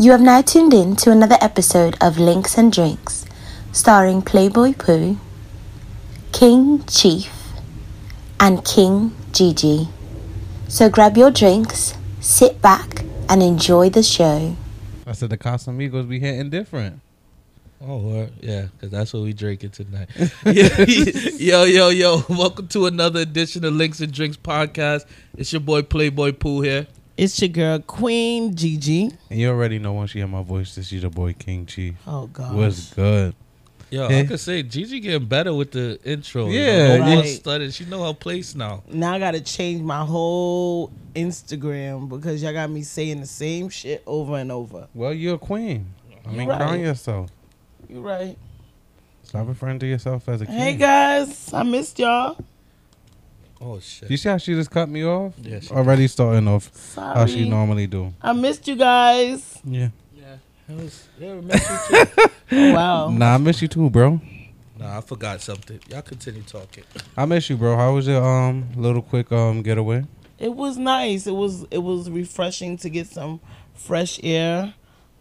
You have now tuned in to another episode of Links and Drinks, starring Playboy Pooh, King Chief, and King Gigi. So grab your drinks, sit back, and enjoy the show. I said the Casamigos be hitting different. Oh, word. yeah, because that's what we drinking tonight. yo, yo, yo! Welcome to another edition of Links and Drinks podcast. It's your boy Playboy Pooh here. It's your girl Queen Gigi. And you already know once you hear my voice, this is your boy King Chief. Oh God, What's good? Yo, Yeah. I could say Gigi getting better with the intro. you Yeah, know, no more Right. stuttering. She know her place now. now I gotta change my whole Instagram because y'all got me saying the same shit over and over. Well, you're a queen. I mean, Right. crown yourself. You right? Stop referring to yourself as a king. Hey guys, I missed y'all. Oh shit! You see how she just cut me off? Yeah, she- Already starting off Sorry, how she normally do. I missed you guys. Yeah. yeah, it was. Yeah, miss you too. Oh, wow. Nah, I miss you too, bro. nah, I forgot something. Y'all continue talking. I miss you, bro. How was your um little quick um getaway? It was nice. It was it was refreshing to get some fresh air.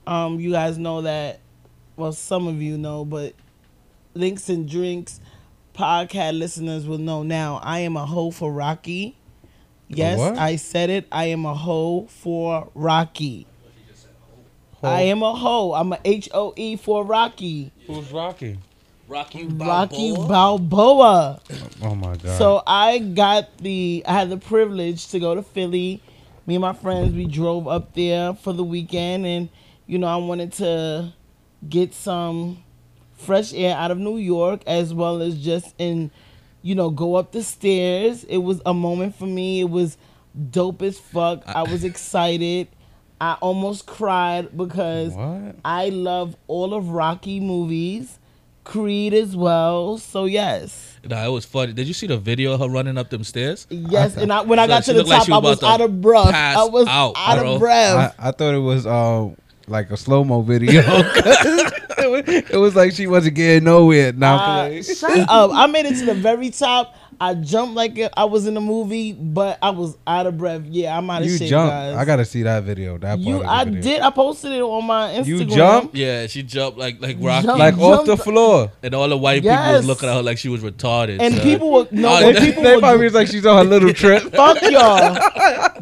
Um, you guys know that. Well, some of you know, but Links and Drinks podcast listeners will know now. I am a hoe for Rocky. Yes, what? I said it. I am a hoe for Rocky. I am a hoe. I'm a H O E for Rocky. Who's Rocky? Rocky Rocky Balboa. Oh my god. So I got the I had the privilege to go to Philly. Me and my friends we drove up there for the weekend and you know I wanted to get some fresh air out of New York as well as just in you know go up the stairs. It was a moment for me. It was dope as fuck. I was excited. I almost cried because what? I love all of Rocky movies. Creed as well. So yes. Nah, it was funny. Did you see the video of her running up them stairs? Yes, and I, when I got to the looked like top, I was was to out of breath. I was out, out bro. of breath. I, I thought it was uh like a slow mo video. it, was, like she wasn't getting nowhere. Now Uh, shut up! I made it to the very top. I jumped like I was in a movie, but I was out of breath. Yeah, I'm out of you shape, jumped. guys. I gotta see that video. That part you. of the I video. did. I posted it on my Instagram. You jumped Yeah, she jumped like like Rocky, Jumped. like off the floor. and all the white people Yes. was looking at her like she was retarded. and son. people were no. Oh, They, yeah. people they were, probably was like she's on her little trip. fuck y'all.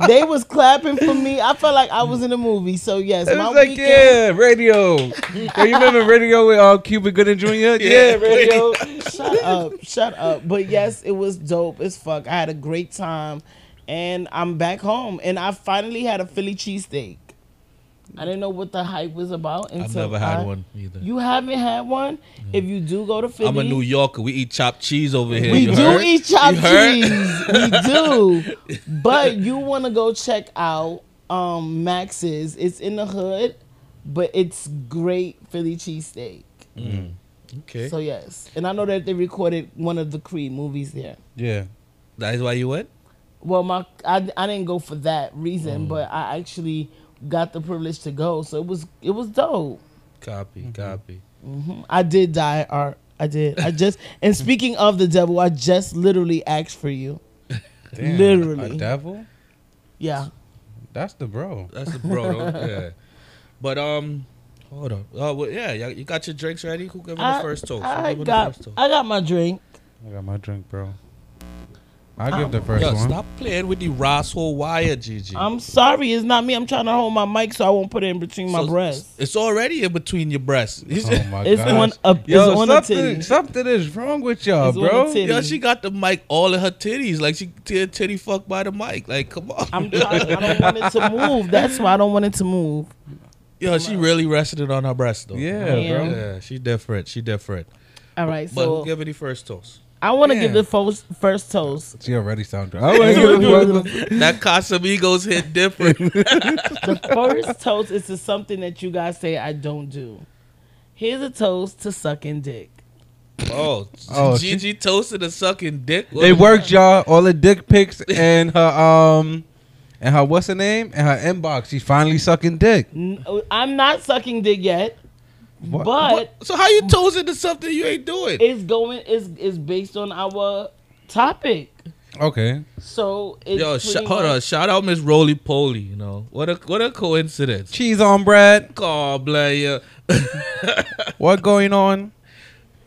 they was clapping for me. I felt like I was in a movie. So yes, It my was like, weekend. yeah, radio. Yo, you remember radio with uh, Cuba Gooding Jr.? Yeah, radio. shut up, shut up. But yes, it was dope as fuck. I had a great time, and I'm back home, and I finally had a Philly cheesesteak. I didn't know what the hype was about until I've never had I- one either. You haven't had one? If you do go to Philly, I'm a New Yorker. We eat chopped cheese over here. we you do heard? eat chopped cheese. we do. But you want to go check out um, Max's. It's in the hood, but it's great Philly cheesesteak. Okay, So yes, and I know that they recorded one of the Creed movies there. Yeah. that is why you went. Well, my I, I didn't go for that Mm. reason, but I actually got the privilege to go, so it was it was dope. Copy, copy. I did die, Art. I did. I just and speaking of the devil, I just literally asked for you. Damn, Literally. A devil? Yeah. That's the bro. That's the bro. though. yeah, but um, hold on. Oh, well, yeah, you you got your drinks ready? Who giving the I, first toast? Who I giving got the first toast? I got my drink. I got my drink, bro. I'll give the first Yo, one. stop playing with the Roswell wire, Gigi. I'm sorry, it's not me. I'm trying to hold my mic so I won't put it in between my breasts. It's already in between your breasts. Oh my It's gosh. on a- it's Yo, on a something, titty. something is wrong with y'all, It's bro. titty. Yo, she got the mic all in her titties. Like she t- titty fucked by the mic. Like, come on. I'm trying, I don't want it to move. That's why I don't want it to move. Yo, she really rested it on her breast though. Yeah, Yeah. bro. Yeah, she different. She different. All right, But so who giving the first toast? I want to Yeah. give the first first toast. She already sound drunk. I wanna give That Casamigos hit different. The first toast is to something that you guys say I don't do. Here's a toast to sucking dick. oh, Oh, Gigi toasted a sucking dick. It worked, y'all. All the dick pics and her um and her what's her name and her inbox. She's finally sucking dick. I'm not sucking dick yet, What? but So how you toasting to something you ain't doing? it's going is is based on our topic. Okay. So it's Yo, sh- pretty hold on. Shout out Miss Roly Poly. You know what a what a coincidence. Cheese on bread. God bless you. What going on?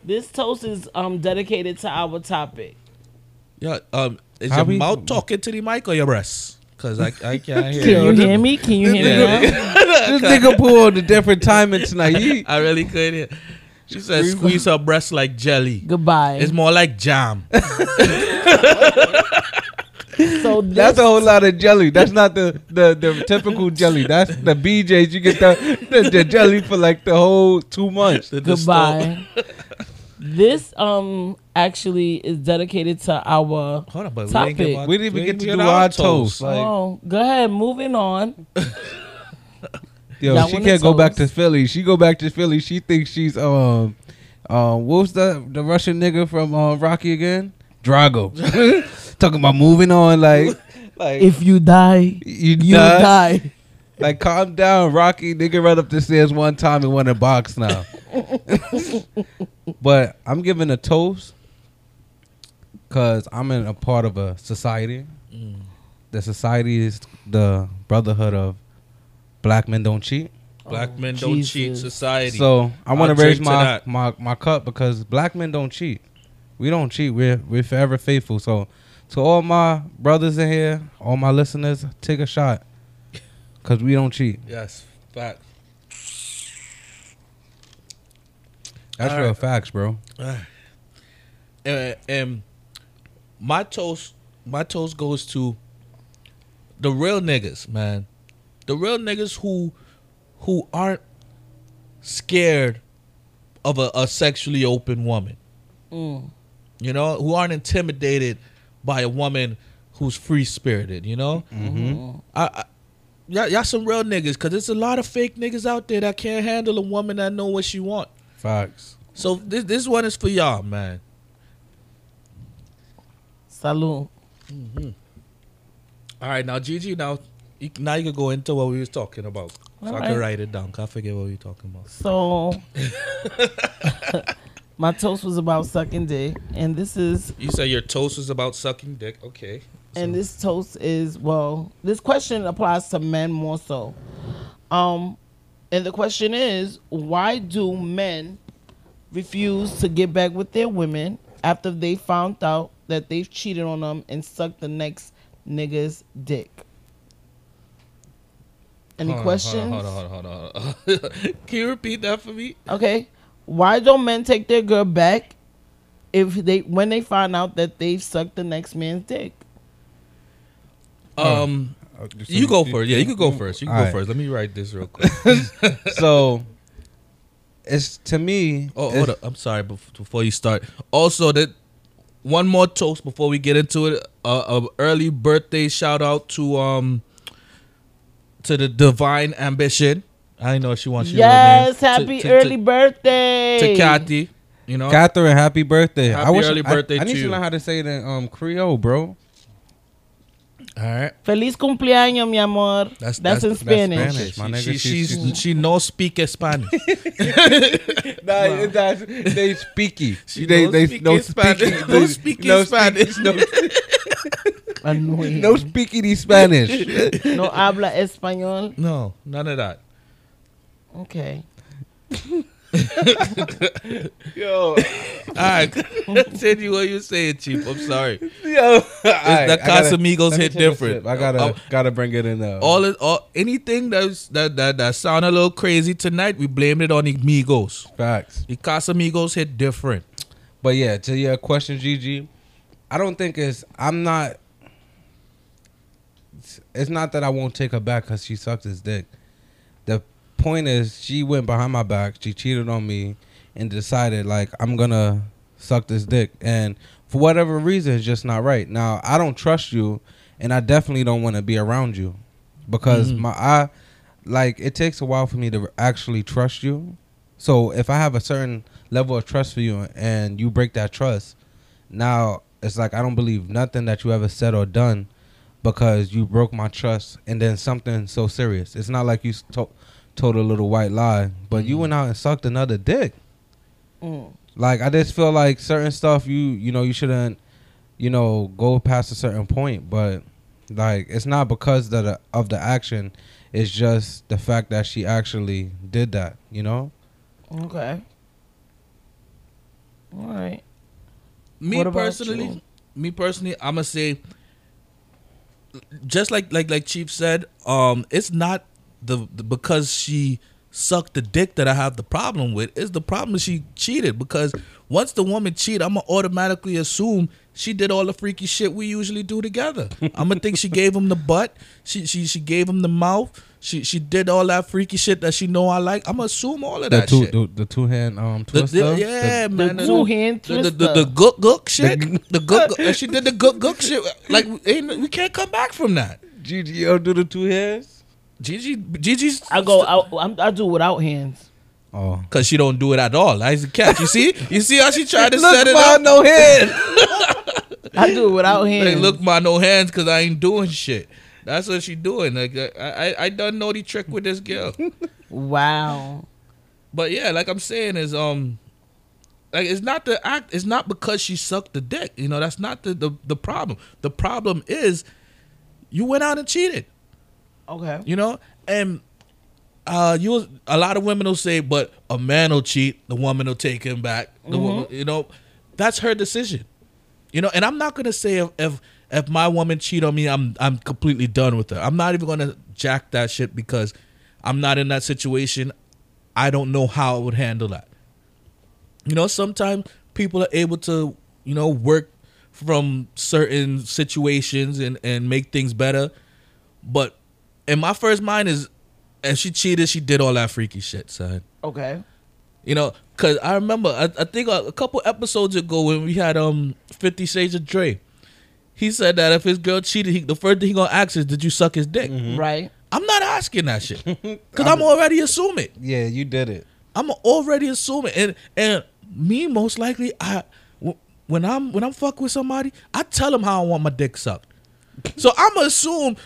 This toast is um dedicated to our topic. Yeah. Um, is How your we- mouth talking to the mic or your breast? Cause I I can't hear. Can you you. hear me? Can you hear me? This nigga pulled a different timing tonight. He, I really couldn't hear. She said, "Squeeze her breast like jelly." Goodbye. It's more like jam. so this, that's a whole lot of jelly. That's not the, the, the typical jelly. That's the BJ's. You get the, the, the jelly for like the whole two months. The- the goodbye. this um actually is dedicated to our. Hold on, but we Topic. didn't get, We didn't even get to get do our toast. Like, oh, go ahead. Moving on. yo, Y'all she can't a go back to? Philly. She go back to Philly. She thinks she's um, um, what was the the Russian nigga from uh, Rocky again? Drago. Talking about moving on, like, like If you die, you, you die. die. Like, calm down, Rocky. Nigga run up the stairs one time and won a box now. but I'm giving a toast because I'm in a part of a society. Mm. The society is the brotherhood of black men don't cheat. Black men Oh, don't cheat. Society. So I want to raise my, my my cup because black men don't cheat. We don't cheat. We're we're forever faithful. So to all my brothers in here, all my listeners, take a shot because we don't cheat. yes, fact. That's All real right. facts, bro. and, and my toast, my toast goes to the real niggas, man. The real niggas who who aren't scared of a, a sexually open woman. Mm. You know, who aren't intimidated by a woman who's free spirited. You know, Mm-hmm. I, I y'all, y'all some real niggas because there's a lot of fake niggas out there that can't handle a woman that know what she want. Facts. So this this one is for y'all, man. Salud. All right, now Gigi, now you, now you can go into what we was talking about, so All I can write it down. 'cause I forget what we were talking about. So, my toast was about sucking dick, and this is You said your toast was about sucking dick. Okay. and So- this toast is well. This question applies to men more so. Um, and the question is, why do men refuse to get back with their women after they found out that they've cheated on them and sucked the next nigga's dick? Any Hold on, questions? Hold on, hold on, hold on, hold on. can you repeat that for me? Okay. Why don't men take their girl back if they when they find out that they've sucked the next man's dick? Um, you go first. Yeah, you can go first. You can go right. first. Let me write this real quick. so it's to me. Oh, hold up. I'm sorry. Before you start, also that one more toast before we get into it. Uh, a early birthday shout out to um to the divine ambition. I know she wants your real name. Yes, happy To- to- early to, birthday. to Kathy. You know, Catherine, happy birthday! Happy I wish early I- birthday I, need to to you. learn how to say it in um, Creole, bro. All right. Feliz cumpleaños, mi amor. That's- That's, that's- in that's Spanish. Spanish. My She, nigga, she, she's- she's, she no speak Spanish. Nah, that's, they speaky. She they no they speak no Spanish. speaky. No they- speak no Spanish. No, Annoying. no speaky Spanish. no habla español. no, none of that. Okay. Yo, All right, continue what you're saying, Chief. I'm sorry. yo. the Casamigos hit different. I gotta Um, gotta bring it in there. All, it, all anything that's that that that sound a little crazy tonight, we blame it on the Migos. facts. The Casamigos hit different. But yeah, to your question, Gigi, I don't think it's. I'm not. it's- It's not that I won't take her back because she sucked his dick. Point is, she went behind my back. She cheated on me, and decided like I'm gonna suck this dick. And for whatever reason, it's just not right. Now I don't trust you, and I definitely don't want to be around you because Mhm. my I like it takes a while for me to actually trust you. So if I have a certain level of trust for you and you break that trust, now it's like I don't believe nothing that you ever said or done because you broke my trust and then something so serious. It's not like you to- told a little white lie, but you went out and sucked another dick. Mm. Like I just feel like certain stuff you you know you shouldn't you know, go past a certain point. But like, it's not because of the of the action. It's just the fact that she actually did that. You know. Okay. All right. me personally, you? me personally, I'm gonna say, just like like like Chief said, um, it's not the, the because she sucked the dick that I have the problem with. It's the problem is she cheated because once the woman cheat, I'm gonna automatically assume she did all the freaky shit we usually do together. I'm gonna think she gave him the butt, she she she gave him the mouth. She she did all that freaky shit that she know I like. I'm gonna assume all of The that two shit. the, the two hand um The- the- yeah, The- man. The two-hand the, the, the, the gook gook shit. The gook, gook- and she did the gook gook shit. Like ain't, we can't come back from that. Gigi, do the two hands. Gigi, Gigi's. I go. I, I'm, I do without hands. Oh. because she don't do it at all. That's a catch. You see, you see how she tried to Look, set it ma, up. no head. I do it without hands. Like, look, my no hands because I ain't doing shit. That's what she doing. Like I, I, I done know the trick with this girl. Wow. But yeah, like I'm saying is um like it's not the act it's not because she sucked the dick. You know, that's not the the, the problem. The problem is you went out and cheated. Okay. You know? And uh you a lot of women will say, but a man will cheat, the woman will take him back. The woman, you know, that's her decision. You know, and I'm not gonna say if, if if my woman cheat on me, I'm I'm completely done with her. I'm not even gonna jack that shit because I'm not in that situation. I don't know how I would handle that. You know, sometimes people are able to, you know, work from certain situations and and make things better. But in my first mind is, and she cheated, she did all that freaky shit, son. Okay. You know, cause I remember, I, I think a, a couple episodes ago when we had um Fifty Shades of Dre, he said that if his girl cheated, he, the first thing he gonna ask is, "Did you suck his dick?" Right. I'm not asking that shit, cause I'm already assuming. Yeah, you did it. I'm already assuming, and and me most likely, I w- when I'm when I'm fucking with somebody, I tell them how I want my dick sucked. So I'm gonna assume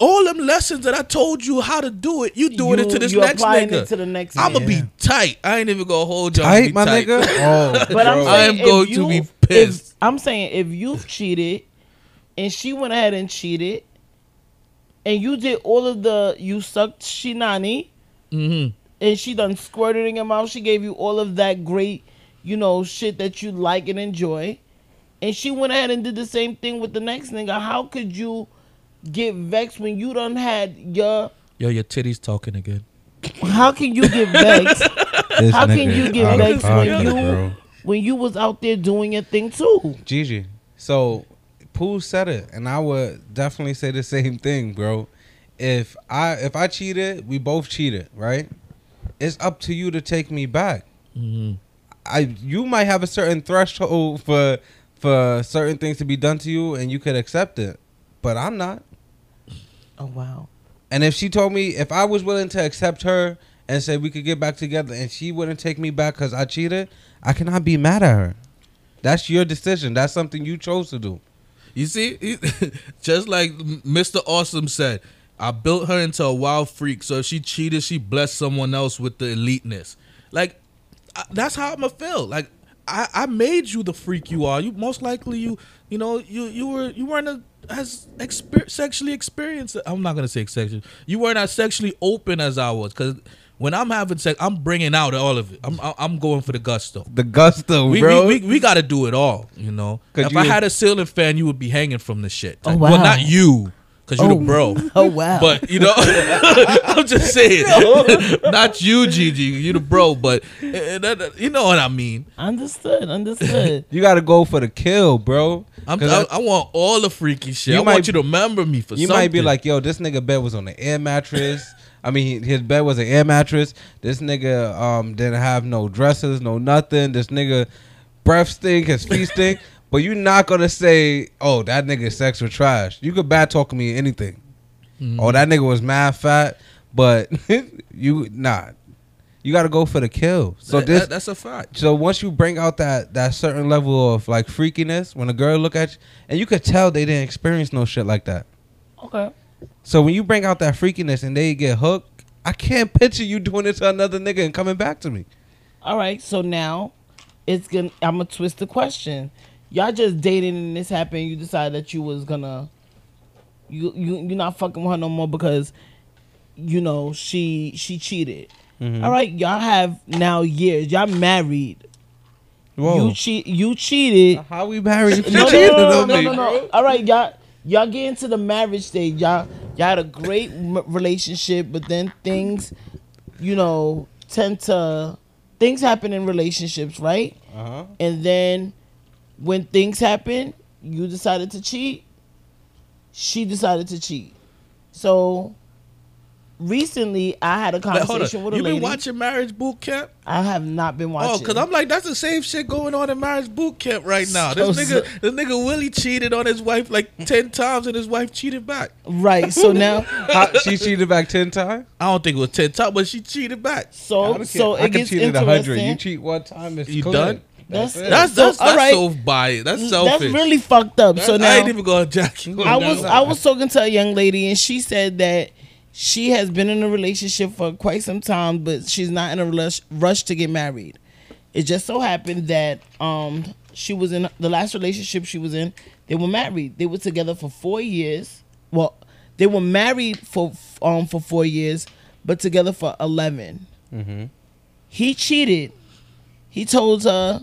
all them lessons that I told you how to do it, you doing it You- to this you next applying nigga. it to the next I'm gonna Yeah. be tight. I ain't even gonna hold you. I'ma be Tight, my tight. nigga. Oh, But I'm bro. I am going if to be pissed. If, I'm saying if you've cheated, and she went ahead and cheated, and you did all of the you sucked shinani, Mhm. and she done squirted in your mouth. She gave you all of that great, you know, shit that you like and enjoy, and she went ahead and did the same thing with the next nigga. How could you get vexed when you done had your? Yo, your titties talking again. How can you get vexed This how can nigga you is get out of vexed when pocket, you- bro. when you was out there doing your thing too? Gigi. So Pooh said it, and I would definitely say the same thing, bro. If I if I cheated, we both cheated, right? It's up to you to take me back. Mhm. I you might have a certain threshold for for certain things to be done to you, and you could accept it, but I'm not. Oh wow. And if she told me if I was willing to accept her and say we could get back together, and she wouldn't take me back because I cheated, I cannot be mad at her. That's your decision. That's something you chose to do. You see, he- just like Mr. Awesome said, I built her into a wild freak. So if she cheated, she blessed someone else with the eliteness. Like I- that's how I'm gonna feel. Like I, I made you the freak you are. You most likely you you know you you were you weren't a, as exper- sexually experienced. I'm not gonna say sexually. You weren't as sexually open as I was. Cause when I'm having sex, I'm bringing out all of it. I'm I'm going for the gusto. The gusto, We, bro. we, we, we got to do it all, you know. If you- I had a ceiling fan, you would be hanging from the shit. Oh, Like, wow. Well, not you, because you're Oh. the bro. Oh wow. But you know, I'm just saying, not you, Gigi. You the bro, but eh, that- that- you know what I mean. understood. Understood. You got to go for the kill, bro. I'm, 'Cause I, I want all the freaky shit. You I might- want you to remember me for you something. might be like, yo, this nigga bed was on the air mattress. I mean, his bed was an air mattress. This nigga um didn't have no dresses, no nothing. This nigga breath stink, his feet stink. But you're not gonna say, oh, that nigga sex was trash. You could bad talk me anything. Mm-hmm. Oh, that nigga was mad fat, but you not. You got to go for the kill. So That- this that- that's a fact. so once you bring out that that certain level of like freakiness, when a girl look at you, and you could tell they didn't experience no shit like that. Okay. So when you bring out that freakiness and they get hooked, I can't picture you doing it to another nigga and coming back to me. All right. So now, it's gonna. I'm gonna twist the question. Y'all just dating and this happened. You decided that you was gonna, you you you're not fucking with her no more because, you know she she cheated. Mm-hmm. All right, y'all have now years. Y'all married. Whoa. You cheat. You cheated. How we married? No, no, no, no, no, no, no. All right, y'all. Y'all get into the marriage stage. Y'all, y'all had a great relationship, but then things, you know, tend to things happen in relationships, right? Uh-huh. And then when things happen, you decided to cheat. She decided to cheat. So recently, I had a Like, hold on. conversation with a You lady. been watching Marriage Boot Camp? I have not been oh, watching. Oh, because I'm like, that's the same shit going on in Marriage Boot Camp right now. So- This nigga, this nigga Willie cheated on his wife like ten times, and his wife cheated back. right. So now, How, she cheated back ten times. I don't think it was ten times, but she cheated back. So so. I it can gets cheat at interesting. You cheat one time, it's You clear. done? That's- it. That's So, that's, all that's right. so biased. That's selfish. That's really fucked up. So I now ain't even gonna jack you. I was that I was talking to a young lady and she said that she has been in a relationship for quite some time, but she's not in a rush, rush to get married. It just so happened that um she was in the last relationship she was in. They were married. They were together for four years. Well, they were married for um for four years, but together for 11 Mhm. He cheated. He told her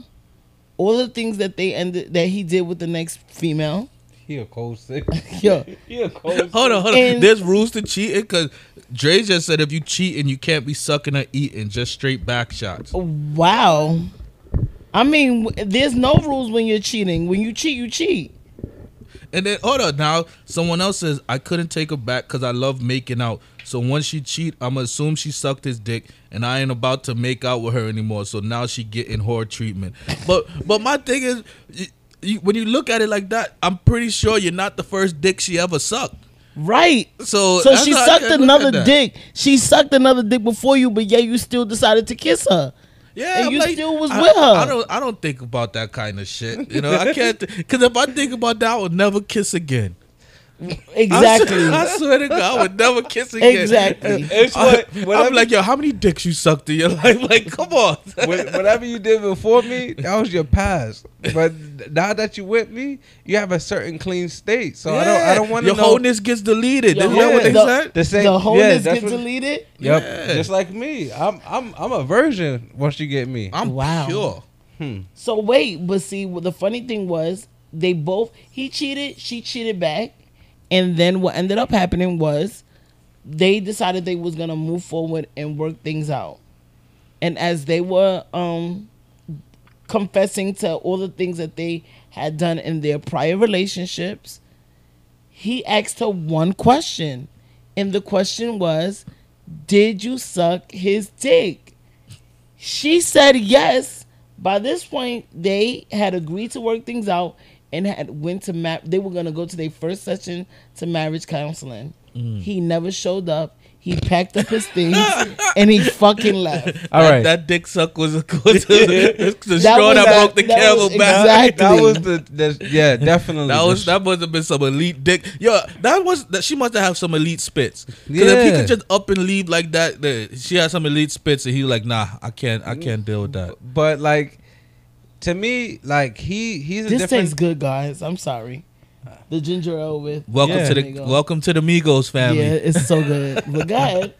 all the things that they ended that he did with the next female. He a cold sick. Yeah. he a cold. Hold on, hold on. And- There's rules to cheating because Dre just said if you cheat and you can't be sucking or eating, just straight back shots. Wow. I mean, there's no rules when you're cheating. When you cheat, you cheat. And then hold on, now someone else says I couldn't take her back because I love making out. So once she cheat, I'ma assume she sucked his dick, and I ain't about to make out with her anymore. So now she getting whore treatment. But but my thing is, you, you, when you look at it like that, I'm pretty sure you're not the first dick she ever sucked. Right. So So she sucked can look at another dick. She sucked another dick before you, but yeah, you still decided to kiss her. Yeah, And you still was I, with her. I don't. I don't think about that kind of shit. You know, I can't. Because if I think about that, I would never kiss again. Exactly. I swear to God, I would never kiss again. Exactly. It's I, what I'm like, yo, how many dicks you sucked in your life? Like, come on. whatever you did before me, that was your past. But now that you with me, you have a certain clean state. So I don't. I don't want to Your know. wholeness gets deleted. Your Isn't that what they whole- said? the same. the wholeness that's gets what- deleted. Yep, Yeah. just like me. I'm I'm I'm a virgin once you get me. I'm Wow. pure. Hmm. So wait, but see, what the funny thing was, they both he cheated, she cheated back, and then what ended up happening was, they decided they was gonna move forward and work things out, and as they were um confessing to all the things that they had done in their prior relationships, he asked her one question, and the question was, "Did you suck his dick?" She said yes. By this point, they had agreed to work things out and had went to ma- they were gonna go to their first session to marriage counseling. Mm. He never showed up. He packed up his things and he fucking left. All that, right. That dick suck was, was the, the That straw was that, that- broke the that camel back. exactly- that was the, the yeah definitely That was the- that must have been some elite dick. Yo, that was that she must have had some elite spits. Because if he could just up and leave like that, the, she had some elite spits, and he was like, nah, I can't, I mm. can't deal with that. but like to me like he he's a This different tastes good, guys. I'm sorry. The ginger ale with Welcome Yeah. to the you welcome to the Migos family. yeah, it's so good. But go ahead.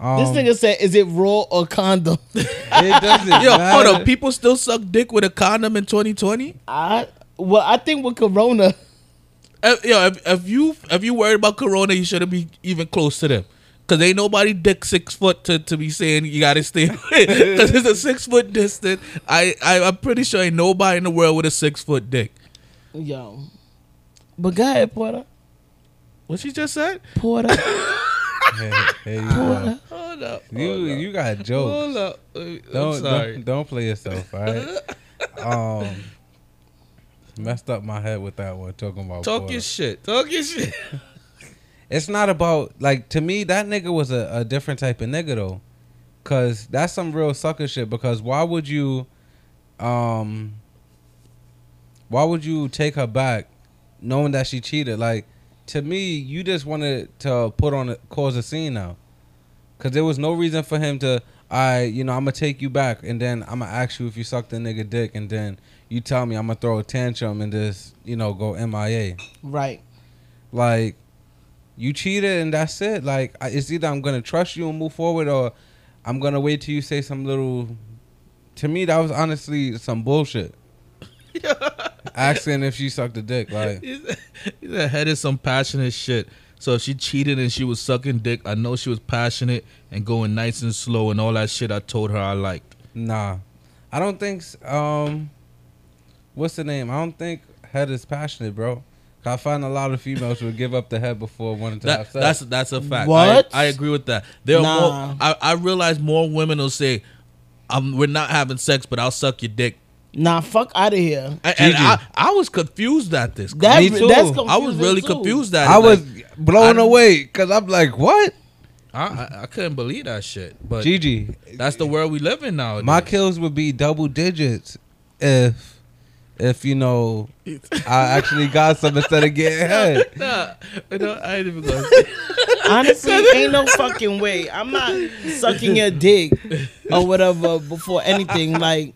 um, This nigga said, "Is it raw or condom?" it doesn't Yo, hold matter. on. People still suck dick with a condom in 2020. I well, I think with Corona, If, yo, if, if you if you worried about Corona, you shouldn't be even close to them. Cause ain't nobody dick six foot to, to be saying you gotta stay away. Cause it's a six foot distance. I, I I'm pretty sure ain't nobody in the world with a six foot dick. yo. But go ahead, Porter. What she just said? Porter. Hey, hey, you, go. Hold up. you you got jokes. Hold up. Uh, I'm Don't, sorry. don't don't play yourself, all right? um, messed up my head with that one. Talking about Talk Porter. your shit. Talk your shit. It's not about like to me that nigga was a, a different type of nigga though, cause that's some real sucker shit. Because why would you, um, why would you take her back, knowing that she cheated? Like to me, you just wanted to put on a, cause a scene now, cause there was no reason for him to. I, you know, I'm gonna take you back, and then I'm gonna ask you if you sucked a nigga dick, and then you tell me I'm gonna throw a tantrum and just, you know, go MIA. Right. Like, you cheated and that's it. Like, it's either I'm gonna trust you and move forward, or I'm gonna wait till you say some little. To me, that was honestly some bullshit. Asking if she sucked a dick, like, He's ahead of some passionate shit. So if she cheated and she was sucking dick, I know she was passionate and going nice and slow and all that shit I told her I liked. nah. I don't think. Um, what's the name? I don't think head is passionate, bro. 'Cause I find a lot of females would give up the head before wanting to have sex. that's that's a fact. What? I, I agree with that. There are Nah. more. I, I realize more women will say, "I'm we're not having sex, but I'll suck your dick." Nah, fuck out of here. And, and Gigi. I, I was confused at this. That, Me too. That's I was really too. confused at it. I was Like, blown I- away because I'm like, what? I, I, I couldn't believe that shit. But Gigi, that's the world we live in now. my kills would be double digits if, if you know, I actually got some instead of getting head. Nah, no, I ain't even gonna. Honestly, ain't no fucking way. I'm not sucking your dick or whatever before anything. Like,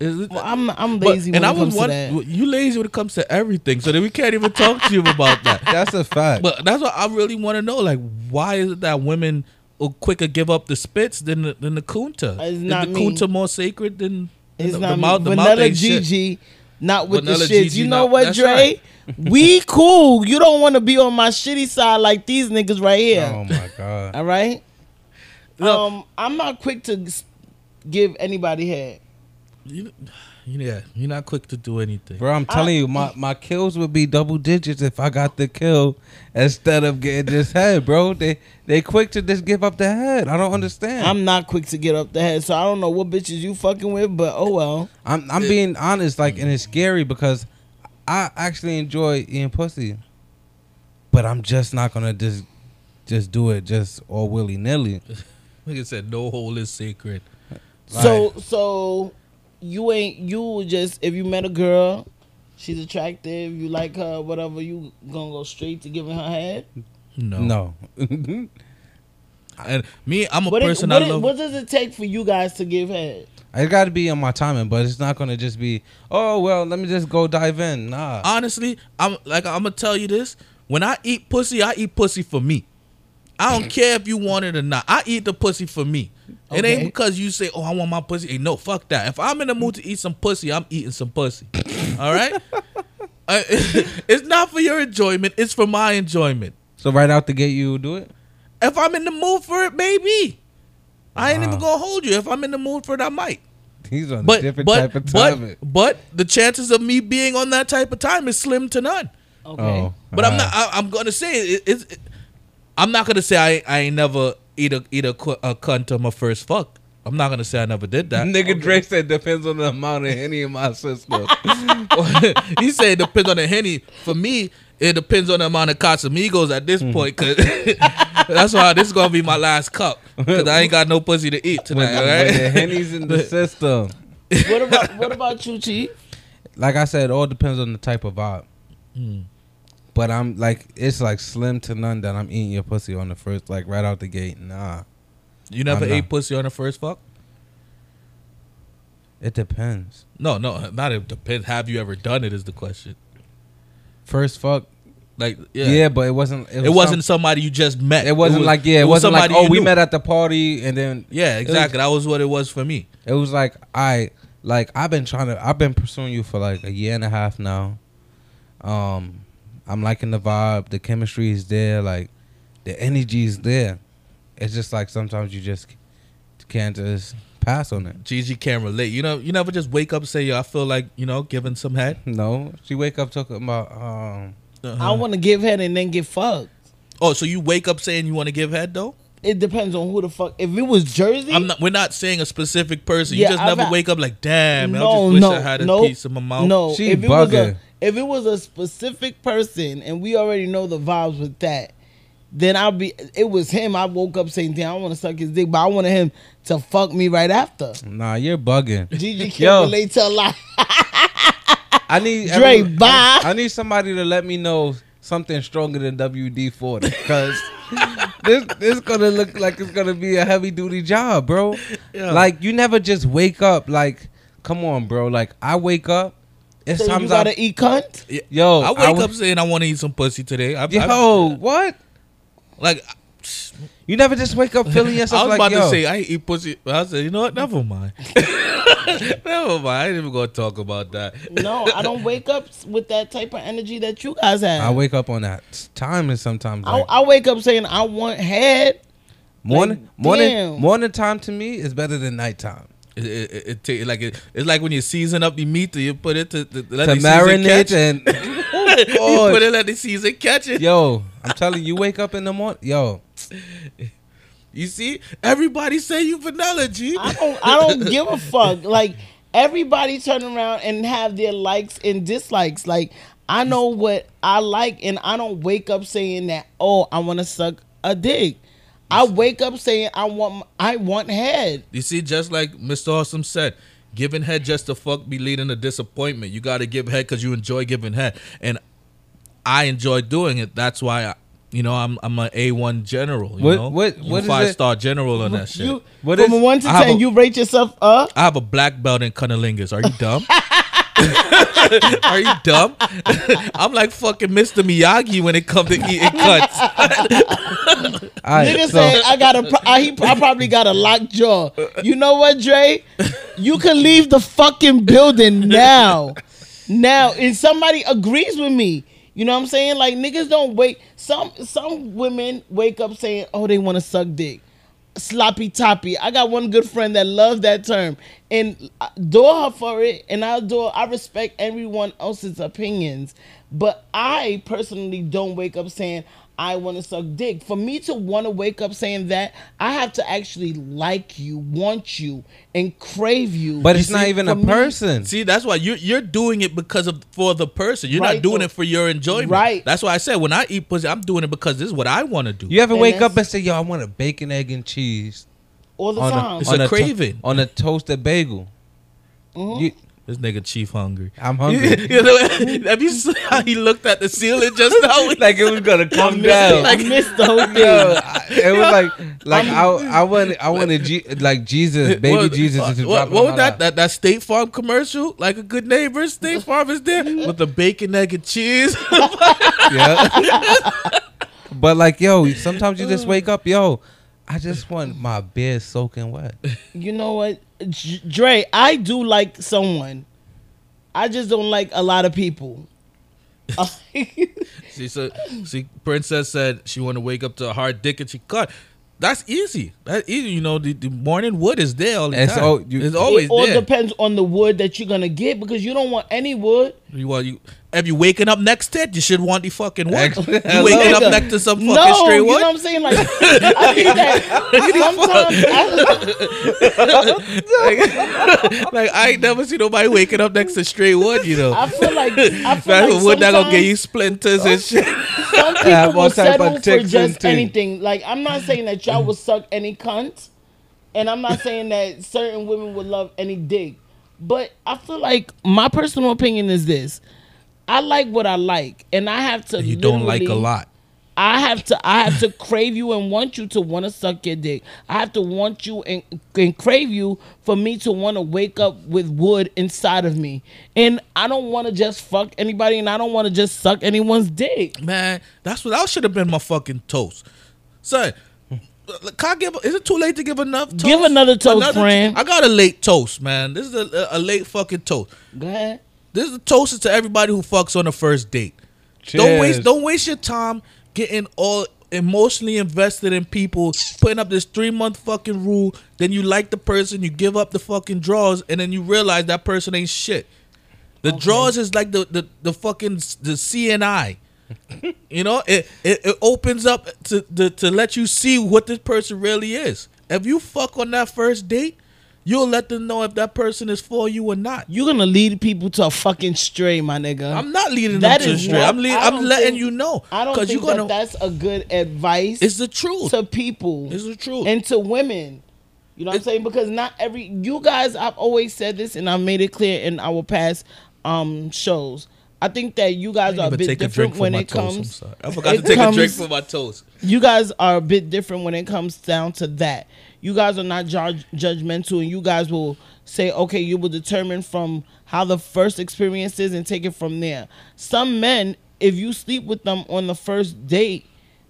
well, I'm I'm but- lazy when and I it comes was one. to that. You lazy when it comes to everything, so then we can't even talk to you about that. That's a fact. But that's what I really want to know. Like, why is it that women will quicker give up the spits than the, than the kunta? It's is not the me. kunta more sacred than, than It's the, not the me. mouth? The Vanilla ain't shit. Gigi, not with Vanilla the shits. Gigi you know not- what, that's Dre? right. we cool. You don't want to be on my shitty side like these niggas right here. Oh my god. All right. No. Um, I'm not quick to give anybody head. You, yeah, you're not quick to do anything. Bro, I'm telling you, my, my kills would be double digits if I got the kill instead of getting this head, bro. They they quick to just give up the head. I don't understand. I'm I'm not quick to get up the head, so I don't know what bitches you fucking with, but oh well. I'm, I'm being honest, like, and it's scary because I actually enjoy eating pussy, but I'm just not gonna just just do it just all willy nilly. Like I said, no hole is sacred. So so you ain't you just if you met a girl, she's attractive, you like her, whatever, you gonna go straight to giving her head. No, No, And me, I'm a What, it, person what, I it- love. what does it take for you guys to give head? it got to be on my timing, but it's not gonna just be. Oh well, let me just go dive in. Nah, honestly, I'm like I'm gonna tell you this. When I eat pussy, I eat pussy for me. I don't care if you want it or not. I eat the pussy for me. It ain't because you say, "Oh, I want my pussy." Hey, no, fuck that. If I'm in the mood to eat some pussy, I'm eating some pussy. All right. I, it's not for your enjoyment. It's for my enjoyment. so right out the gate, you do it. If I'm in the mood for it, maybe. I ain't even gonna hold you. If I'm in the mood for it, I might. He's on a But different but type of but timing. but the chances of me being on that type of time is slim to none. Oh. Okay. Oh, But I'm not. I, I'm gonna say it, it's. It, I'm not gonna say I I ain't never eat a eat a, a cunt on my first fuck. I'm not gonna say I never did that. Nigga Dre said depends on the amount of henny in my system. he said depends on the henny. For me, it depends on the amount of Casamigos at this point. Cause that's why this is gonna be my last cup. Cause I ain't got no pussy to eat tonight. the, all when the henny's in the system. what about what about you, Chief? Like I said, it all depends on the type of vibe. Hmm. But I'm like, it's like slim to none that I'm eating your pussy on the first, like right out the gate. Nah, You never I'm not. ate pussy on the first fuck? it depends. No, no, not it depends. Have you ever done it? Is the question. First fuck, Like, yeah, yeah, but it wasn't. it wasn't somebody you just met. It wasn't was- like yeah, it, was wasn't like somebody oh we knew. met at the party and then Yeah, exactly. that was what it was for me. It was like I like I've been trying to I've been pursuing you for like a year and a half now. Um I'm liking the vibe, the chemistry is there, like the energy is there. It's just like sometimes you just can't just pass on it. Gigi can't relate. You know, you never just wake up and say, "Yo, I feel like you know giving some head." No, she wake up talking about um Uh-huh. I want to give head and then get fucked. Oh, so you wake up saying you want to give head though? It depends on who the fuck. If it was Jersey, I'm not. We're not saying a specific person. Yeah, you just I've never had- wake up like, "Damn, man, I No, just wish no, I had a no, piece of my mouth." No, She if it was a if it was a specific person and we already know the vibes with that, then I'll be. It was him. I woke up saying, "Damn, I want to suck his dick," but I wanted him to fuck me right after. nah, you're bugging. Gigi can't Yo. relate to a lot. I need Dre, every- bye. I, I need somebody to let me know something stronger than WD forty because this this gonna look like it's gonna be a heavy duty job, bro. Yeah. Like you never just wake up. Like, come on, bro. Like I wake up. It's So you times I gotta eat cunt. yo. I wake w- up saying I want to eat some pussy today. I, Yo, what? like You never just wake up feeling yourself. I yourself was like about yo. to say I eat pussy. I said, you know what? Never mind. Never mind. I ain't even gonna talk about that. No, I don't wake up with that type of energy that you guys have. I wake up on that time and sometimes I, like, I wake up saying I want head. morning like, morning damn. morning time to me is better than nighttime. It, it, it, it like it, it's like when you season up the meat, you put it to, to, let to the season marinate catch. and you put it let the season catch it. yo, I'm telling you, you wake up in the morning, yo. You see, everybody say you vanilla G. I don't. I don't give a fuck. Like everybody turn around and have their likes and dislikes. Like I know what I like, and I don't wake up saying that. Oh, I want to suck a dick. I wake up saying I want. I want head. You see, just like Mr. Awesome said, giving head just to fuck be leading to disappointment. You got to give head because you enjoy giving head, and I enjoy doing it. That's why I, you know, I'm I'm an A one general. You What- know, what- what is five it? star general on that shit. You What from is- a one to I ten, a- you rate yourself up. I have a black belt in cunnilingus. Are you dumb? Are you dumb? I'm like fucking Mr. Miyagi when it comes to eating cuts. All right, Nigga so said I got a. pro- I, he, I probably got a locked jaw. You know what, Dre? You can leave the fucking building now, now. And somebody agrees with me. You know what I'm saying? Like niggas don't wait. Some some women wake up saying, "Oh, they want to suck dick." Sloppy toppy. I got one good friend that loves that term, and adore her for it. And I adore. I respect everyone else's opinions, but I personally don't wake up saying I want to suck dick. For me to want to wake up saying that, I have to actually like you, want you, and crave you. but You it's not even for a me- person. See, that's why you're you're doing it because of for the person. You're Right, not doing though. it for your enjoyment. Right. That's why I said when I eat pussy, I'm doing it because this is what I want to do. You ever And wake up and say, "Yo, I want a bacon, egg, and cheese all the on time. It's on a to- craving. on a toasted bagel"? Mhm. You, This nigga chief hungry. I'm hungry. you know, have you seen how he looked at the ceiling just now? like it was gonna come missed, down. it. I missed the whole thing. Yo, I- it was like like I I wanted I wanted G, like Jesus, baby What- Jesus, uh, to what, drop what was that, that? That State Farm commercial? Like a good neighbor, State Farm is there with the bacon, egg, and cheese. Yeah. but like yo, sometimes you just wake up, yo. I just want my bed soaking wet. You know what, J- Dre? I do like someone. I just don't like a lot of people. she said, "See, Princess said she want to wake up to a hard dick and she cut." That's easy. That easy. You know, the, the morning wood is there all the It's time. al- you- it's always it all there. depends on the wood that you're gonna get because you don't want any wood. You want you if you waking up next to it, you should want the fucking wood. Ex- you waking up next to some fucking no, straight you know what I'm saying? Like, I think that sometimes I, like I ain't never seen nobody waking up next to straight wood. You know, I feel like I feel that's like wood that gonna get you splinters and shit. Some people Have will settle for just anything. Like I'm not saying that y'all will suck any cunt, and I'm not saying that certain women would love any dick. But I feel like my personal opinion is this: I like what I like, and I have to. You don't like a lot. I have to I have to crave you and want you to want to suck your dick. I have to want you and, and crave you for me to want to wake up with wood inside of me. And I don't want to just fuck anybody and I don't want to just suck anyone's dick. Man, that's what that should have been my fucking toast, son. Can I give? Is it too late to give enough? Toast? Give another toast, friend. I got a late toast, man. This is a, a late fucking toast. Go ahead. This is a toast to everybody who fucks on the first date. Don't waste don't waste your time getting all emotionally invested in people, putting up this three month fucking rule. Then you like the person, you give up the fucking draws, and then you realize that person ain't shit. The draws is like the the, the fucking the CNI. you know, it, it it opens up to, to to let you see what this person really is. If you fuck on that first date, you'll let them know if that person is for you or not. You're gonna lead people to a fucking stray, my nigga. I'm not leading That them to straight. not- I'm le- I I'm letting think- you know I don't think you're gonna. that that's a good advice it's the truth. to people. It's the truth. and to women. You know what I'm saying? Because not every you guys I've always said this and I've made it clear in our past um shows. I think that you guys are a bit take a different when it comes. I forgot it to take a drink for my toast. You guys are a bit different when it comes down to that. You guys are not judge, judgmental, and you guys will say, okay, you will determine from how the first experience is and take it from there. Some men, if you sleep with them on the first date,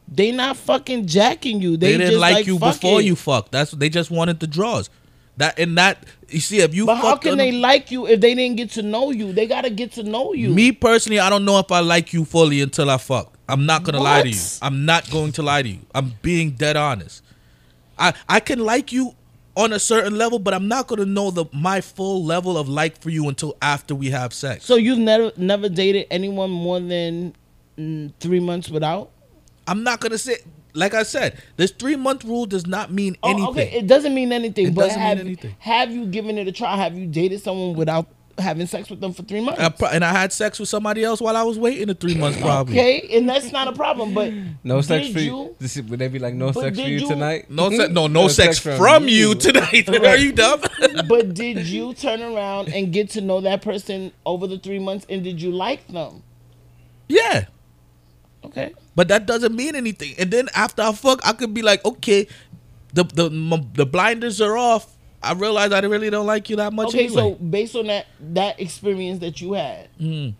they not fucking jacking you. They, They, didn't just like, you before it. you fucked. That's they just wanted the draws. That and that you see if you But how can they like you if they didn't get to know you? They gotta get to know you. Me personally, I don't know if I like you fully until I fuck. I'm not gonna lie to you. What? I'm not going to lie to you. I'm being dead honest. I I can like you on a certain level, but I'm not gonna know the my full level of like for you until after we have sex. So you've never never dated anyone more than mm, three months without? I'm not gonna say like I said, this three month rule does not mean Oh, anything. okay, it doesn't mean anything. It but doesn't mean have anything. have you given it a try? Have you dated someone without having sex with them for three months? I pro- and I had sex with somebody else while I was waiting the three months probably. Okay, and that's not a problem. But No sex for you. you? This is- Would they be like no sex for you, you- tonight? No sex, mm-hmm. no, no, sex, from, you tonight. Are you dumb? But did you turn around and get to know that person over the three months? And did you like them? yeah. Okay. But that doesn't mean anything. And then after I fuck, I could be like, okay, the the m- the blinders are off. I realize I really don't like you that much. Okay, so based on that that experience that you had, Mm.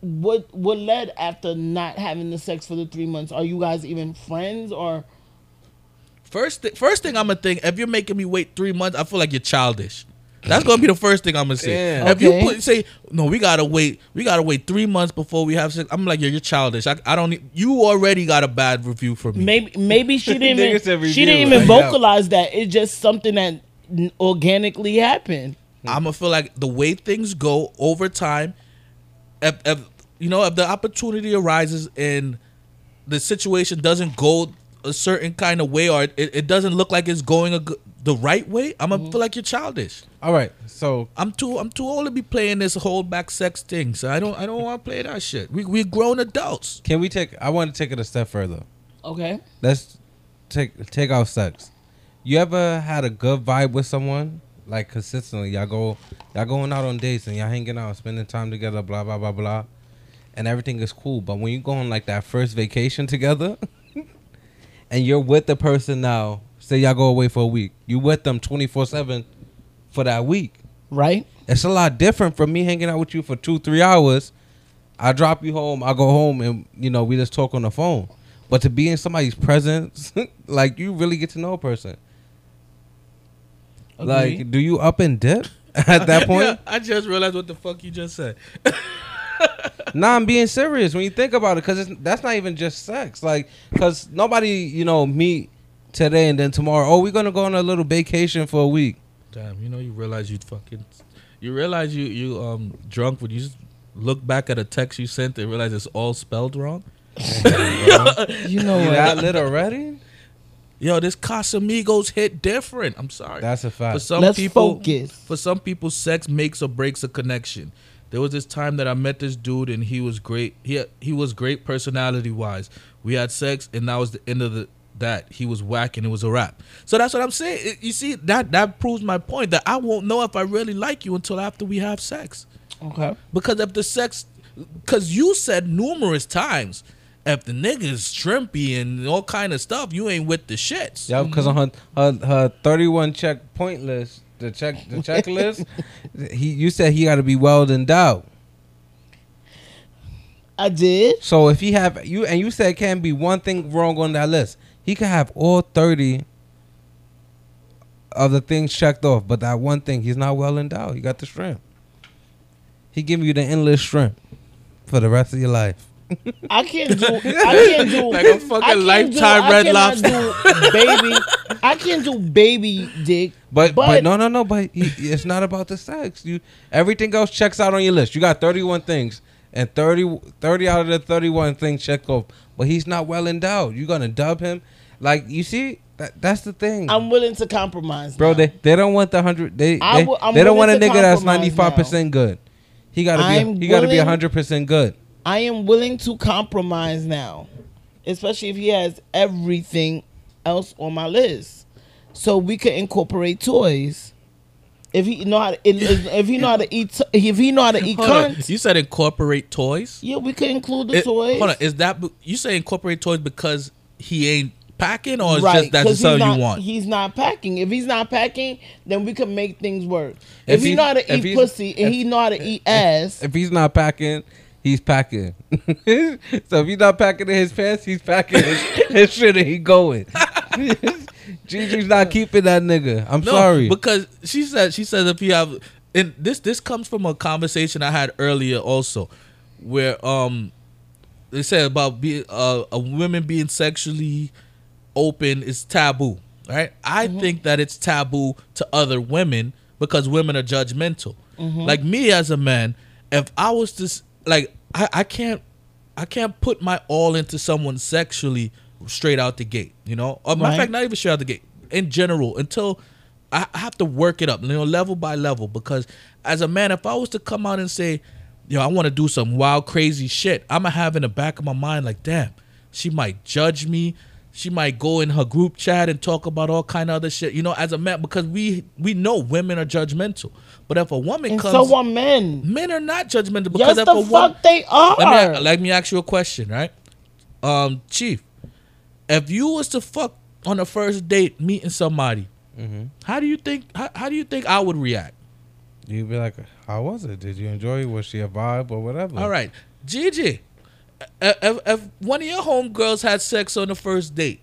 what what led after not having the sex for the three months? Are you guys even friends or? first thi- first thing I'm gonna think, if you're making me wait three months, I feel like you're childish. That's gonna be the first thing I'm gonna say. Damn. If you put, say no, we gotta wait. We gotta wait three months before we have sex. I'm like, yeah, you're childish. I, I don't. need- You already got a bad review from me. Maybe maybe she didn't Nigga even, said she didn't review. even Like, yeah. vocalize that. It's just something that n- organically happened. I'm gonna feel like the way things go over time, if, if you know if the opportunity arises and the situation doesn't go a certain kind of way or it, it doesn't look like it's going a, g- the right way, I'm gonna mm-hmm. feel like you're childish. All right. So I'm too I'm too old to be playing this hold back sex thing. So I don't I don't want to play that shit. We we grown adults. can we take? I want to take it a step further. Okay. Let's take take off sex. You ever had a good vibe with someone? Like consistently, y'all go y'all going out on dates and y'all hanging out, spending time together, blah blah blah blah, and everything is cool. But when you go on like that first vacation together, and you're with the person now, say y'all go away for a week, you with them twenty four seven for that week. Right. It's a lot different from me hanging out with you for two, three hours. I drop you home, I go home, and you know we just talk on the phone. But to be in somebody's presence, like you really get to know a person. Agreed. Like, do you up and dip at that point? Yeah, I just realized what the fuck you just said. Nah, I'm being serious when you think about it, because that's not even just sex. Like, because nobody, you know, meet today and then tomorrow. Oh, we're gonna go on a little vacation for a week. Damn, you know you realize you fucking you realize you you um drunk when you just look back at a text you sent and realize it's all spelled wrong. You know You what? that lit already? Yo, this Casamigos hit different. I'm sorry. That's a fact. for fact. some Let's people, focus. For some people, sex makes or breaks a connection. There was this time that I met this dude and he was great. He he was great personality wise. We had sex and that was the end of the that. He was whack and it was a wrap. So that's what I'm saying. You see that that proves my point that I won't know if I really like you until after we have sex. Okay. Because if the sex, because you said numerous times, if the nigga is shrimpy and all kind of stuff, you ain't with the shits. Yeah, because on mm-hmm. her, her her 31 check point list, the check the checklist, he you said he got to be well endowed. I did. So if he have you and you said can't be one thing wrong on that list, he could have all 30 of the things checked off, but that one thing he's not well endowed. He got the shrimp. He give you the endless shrimp for the rest of your life. I can't do. I can't do. Like a fucking I can't lifetime I Red cannot Lobster. do baby. I can't do baby dick. But, but But- no no no but he, it's not about the sex. You everything else checks out on your list. You got 31 things and 30, 30 out of the 31 things check off. But he's not well endowed. You gonna dub him? Like you see that that's the thing. I'm willing to compromise, Bro, now. they, they don't want the hundred. They I they, they don't want a nigga that's ninety five percent good. He gotta be I'm he gotta be willing- hundred percent good. I am willing to compromise now, especially if he has everything else on my list. So we could incorporate toys. If he know how to, if if he know how to eat, if he know how to eat Hold on. cunts, You said incorporate toys. yeah, we could include the It- toys. Hold on, is that you say incorporate toys because he ain't packing, or it's right? just that's 'cause just something he's not, you want? He's not packing. If he's not packing, then we could make things work. If If, he he- know how to eat pussy and if- he know how to eat ass, If he's not packing, he's packing. so if he's not packing in his pants, he's packing his, his shit and he going. Gigi's not keeping that nigga. I'm No, sorry. because she said she says if you have and this this comes from a conversation I had earlier also, where um they said about be uh, a women being sexually open is taboo, right? I mm-hmm. think that it's taboo to other women because women are judgmental. Mm-hmm. Like me as a man, if I was to s- like I, I can't I can't put my all into someone sexually straight out the gate, you know? Or matter of fact, not even straight out the gate. In general, until I I have to work it up, you know, level by level. Because as a man, if I was to come out and say, yo, I want to do some wild, crazy shit, I'm gonna have in the back of my mind, like, damn, she might judge me. She might go in her group chat and talk about all kind of other shit, you know, as a man, because we we know women are judgmental. But if a woman and comes, so are men. men are not judgmental because Yes, if the a fuck woman, they are. let me let me ask you a question, right? Um, Chief, if you was to fuck on the first date meeting somebody, Mm-hmm. how do you think how, how do you think I would react? You'd be like, "How was it? Did you enjoy it? Was she a vibe or whatever?" All right, Gigi, if, if, if one of your homegirls had sex on the first date,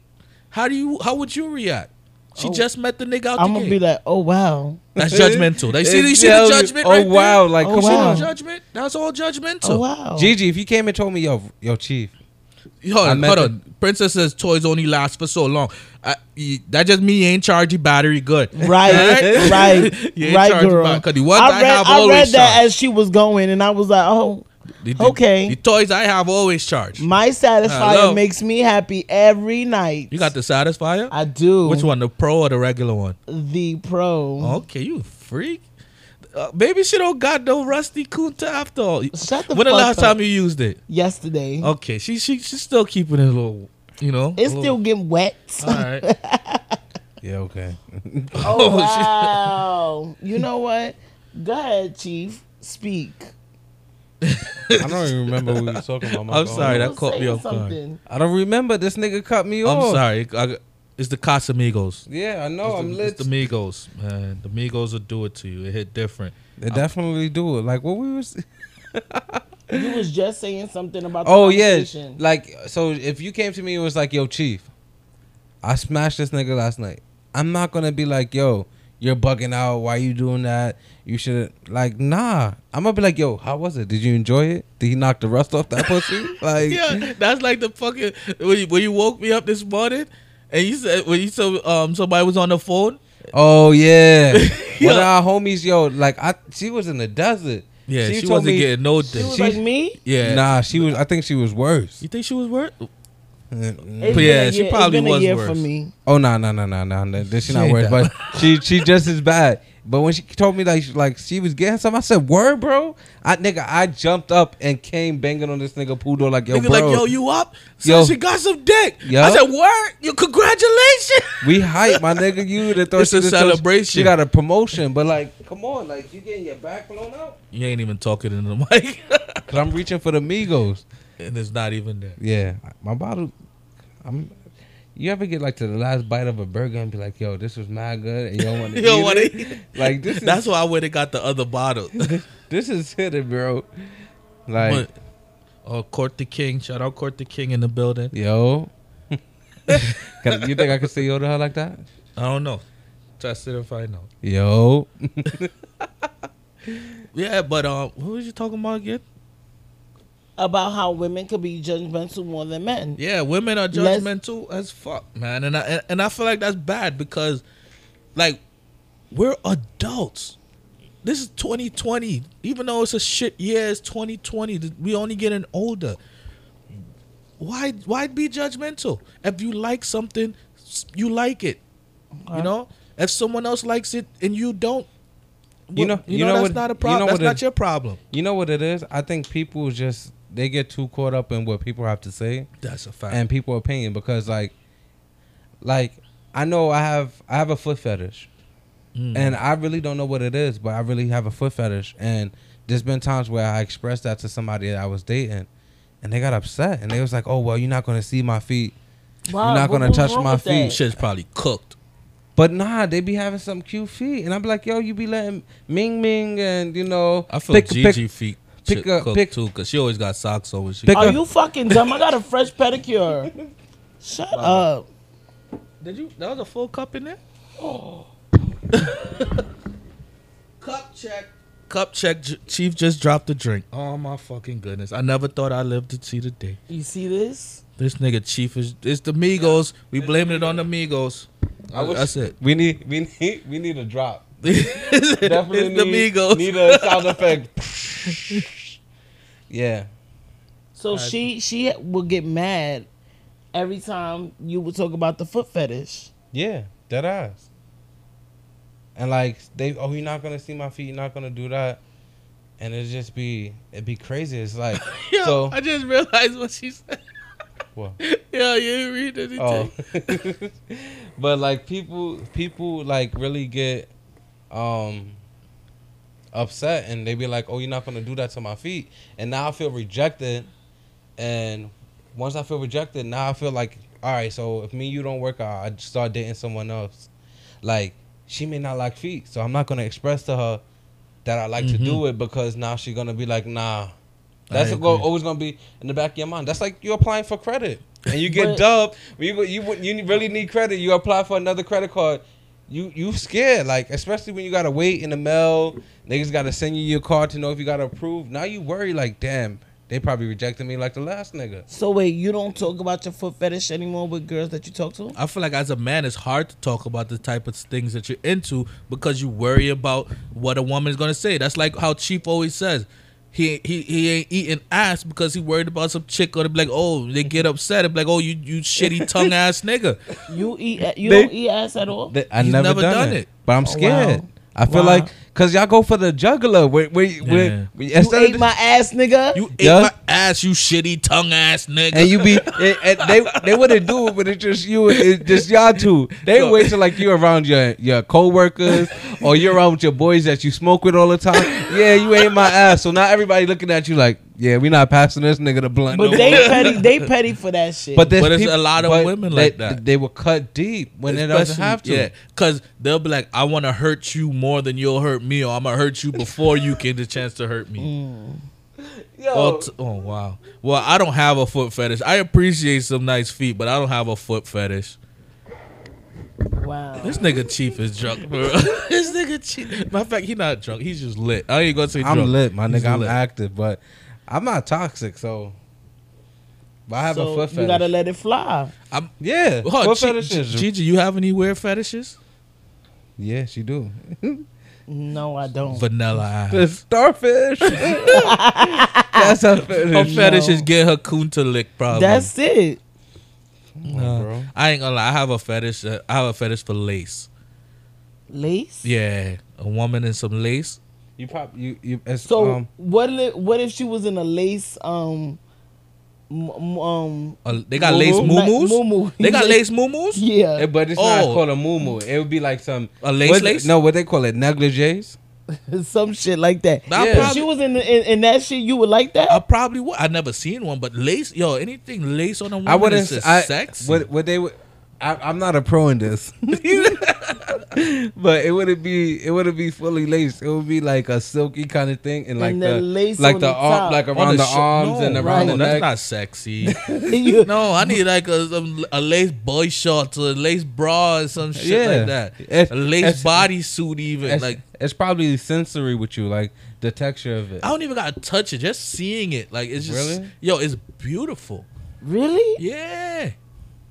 how do you how would you react? She Oh. just met the nigga out I'm the gonna gate. be like, oh wow, That's judgmental. They see, you see the judgment. Oh right there? wow! Like, Oh, come wow. on, judgment? That's all judgmental. oh wow. Gigi. If you came and told me, yo, yo, chief, Hold on, hold on. Princess says toys only last for so long. I, you- that just me ain't charge charging battery good. Right, Alright? right, right, girl. back, 'cause the ones I read, I read that charge. as she was going, and I was like, oh, The, the- Okay. The toys I have always charge. my satisfier Hello. makes me happy every night. You got the Satisfier? I do. Which one, the Pro or the regular one? The pro. Okay, you freak. Uh, maybe she don't got no rusty kunta after all. Shut the fuck up. when the last up. time you used it? Yesterday, Okay, she she she's still keeping it a little, you know. it's a still getting wet. all right. yeah, okay. Oh Oh, shit. wow! you know what? Go ahead, Chief. Speak. I don't even remember what we were talking about. my I'm God. sorry, that was caught me off guard. I don't remember. This nigga cut me off. I'm off. sorry. I, it's the Casamigos. Yeah, I know. it's I'm the, lit. It's the Migos, man. The Migos will do it to you. It hit different. They definitely do it. Like what we was. You was just saying something about. The Oh yeah, conversation. like so. If you came to me and was like, "Yo, chief, I smashed this nigga last night," I'm not gonna be like, "Yo, you're bugging out. Why you doing that? You should like, nah." I'm gonna be like, "Yo, how was it? Did you enjoy it? Did he knock the rust off that pussy?" Like, Yeah, that's like the fucking when you, when you woke me up this morning and you said when you said um somebody was on the phone. Oh yeah, one Yeah. of our homies, yo, like I, she was in the desert. Yeah, she, told wasn't me- getting no she was thing. like me. Yeah, Nah, she was. I think she was worse. You think she was worth? It's Yeah, she year- it's probably been a was year worse. for me. Oh no no no no no no! She She not ain't worse, that but she she just as bad. But when she told me like she- like she was getting something, I said, "Word, bro." I nigga, I jumped up and came banging on this nigga poodle like, "Yo, Nigga, bro, like yo, you up? So Yo. she got some dick. Yo. I said, word, you congratulations. we hype, my nigga. You the It's a celebration. She got a promotion, but like, come on, like you getting your back blown out? You ain't even talking in the mic, Cause I'm reaching for the Migos. And it's not even there. Yeah, my bottle. I'm. You ever get like to the last bite of a burger and be like, "Yo, this was mad good," and you don't want to You don't it? eat. Like this is That's why I went and got the other bottle. this is hidden, bro. Like, but, oh, Court the King. Shout out Court the King in the building. yo, Can- you think I could say yo to her like that? I don't know. Test it if I know. Yo, Yeah, but um, what was you talking about again? About how women could be judgmental more than men. Yeah, women are Let's- judgmental as fuck, man, and I and- and I feel like that's bad because, like, we're adults. This is 2020. Even though it's a shit year, it's 2020. We only getting older. Why why be judgmental? If you like something, you like it. You uh-huh. know. If someone else likes it and you don't, You know- you, you know, know that's what- not a you problem. know that's not it- your problem. you know what it is? I think people just they get too caught up in what people have to say That's a fact. and people opinion because like, like I know I have I have a foot fetish. Hmm. and I really don't know what it is, but I really have a foot fetish, and there's been times where I expressed that to somebody that I was dating, and they got upset, and they was like, "Oh well, you're not gonna see my feet." You're not gonna touch my with that? feet. Shit's probably cooked. But nah, they be having some cute feet, and I'm like, yo, you be letting Ming Ming and you know, I feel pick, Gigi pick, feet pick pick, a- cooked pick- too, cause she always got socks on when she. Pick Are a- you fucking dumb? I got a fresh pedicure. Shut up. Did you? That was a full cup in there. Oh. cup check. Cup check. J- Chief just dropped a drink. Oh my fucking goodness! I never thought I'd live to see the day. You see this? This nigga Chief is. It's the Migos. We blaming it on the Migos. I wish- That's it. We need, we need, we need a drop. it's Definitely the need, Migos. Need a sound effect. Yeah, So she she would get mad every time you would talk about the foot fetish. yeah, dead ass. And like they, oh, you're not gonna see my feet. You're not gonna do that. And it just be, it'd be crazy. It's like, Yo, so I just realized what she said. what? Yeah, you didn't read anything. Oh, but like people, people like really get um upset, and they be like, "Oh, you're not gonna do that to my feet," and now I feel rejected. And once I feel rejected, now I feel like, all right, so if me and you don't work out, I start dating someone else. Like she may not like feet, so I'm not gonna express to her that I like to do mm-hmm. it because now she's gonna be like, nah. That's go, always gonna be in the back of your mind. That's like you're applying for credit, and you get But- dubbed. You you you really need credit. You apply for another credit card. You you scared like especially when you gotta wait in the mail. Niggas gotta send you your card to know if you got approved. Now you worry like, damn, they probably rejected me like the last nigga. So wait, you don't talk about your foot fetish anymore with girls that you talk to? I feel like as a man, it's hard to talk about the type of things that you're into because you worry about what a woman is gonna say. That's like how Chief always says. He, he he ain't eating ass because he worried about some chick gonna be like, oh, they get upset and be like, oh, you you shitty tongue ass nigga. You eat you They- don't eat ass at all? They- I He's never, never done, done it. it. but I'm Oh, scared. wow. I feel Wow. like because y'all go for the juggler. Where, where, where, Yeah. you instead of ate my ass, nigga. You ate Yeah. my ass, you shitty tongue ass nigga. and you be and, and they they wouldn't do it, but it's just you, it's just y'all two. They So- wait till like you around your your coworkers or you're around with your boys that you smoke with all the time. Yeah, you ate my ass. So now everybody looking at you like, yeah, we not passing this nigga the blunt. but no they more. petty they petty for that shit. But there's But there's peop- a lot of women they, like that. They will cut deep when they doesn't have to. Yeah, because they'll be like, I want to hurt you more than you'll hurt me, or I'm gonna hurt you before you get the chance to hurt me. Mm. Well, t- oh wow. Well, I don't have a foot fetish. I appreciate some nice feet, but I don't have a foot fetish. wow. This nigga Chief is drunk, bro. this nigga Chief. Matter of fact, he not drunk. He's just lit. I ain't gonna say I'm drunk. lit, my He's nigga. I'm lit. active, but I'm not toxic, so. But I have so a foot fetish. you gotta let it fly. I'm. yeah, Oh, foot Chi- fetishes. Gigi, you have any weird fetishes? Yes, you do. No, I don't. Vanilla ass. The starfish. That's a Her fetish. fetish no. is get her kunta lick, probably. That's it. Uh, bro. I ain't gonna lie. I have a fetish. Uh, I have a fetish for lace. Lace. Yeah, a woman in some lace. You pop you you. It's, So um, what if what if she was in a lace um m- m- um Uh, they got lace Mumu? muumuus. Mumu. They got lace muumuus. yeah eh, but it's not Oh. called a muumuu. It would be like some A lace what- lace? No, what they call it, negligees. some shit like that. Nah, Yeah. If probably- she was in, the, in in that shit, you would like that. I probably would. I never seen one, but lace, yo, anything lace on a woman I wouldn't. is just I, sexy. What what they would. I, I'm not a pro in this, but it wouldn't be. It wouldn't be fully laced. It would be like a silky kind of thing, and like And the, the lace like the the arm, like around the, sho- arms no, and around right. the that's not sexy. You- no, I need like a, some- a lace boy shorts or a lace bra or some shit Yeah. like that. It's- a lace it's- bodysuit, even it's, like it's probably sensory with you, like the texture of it. I don't even gotta touch it. Just seeing it, like it's just Really? yo, it's beautiful. really? Yeah,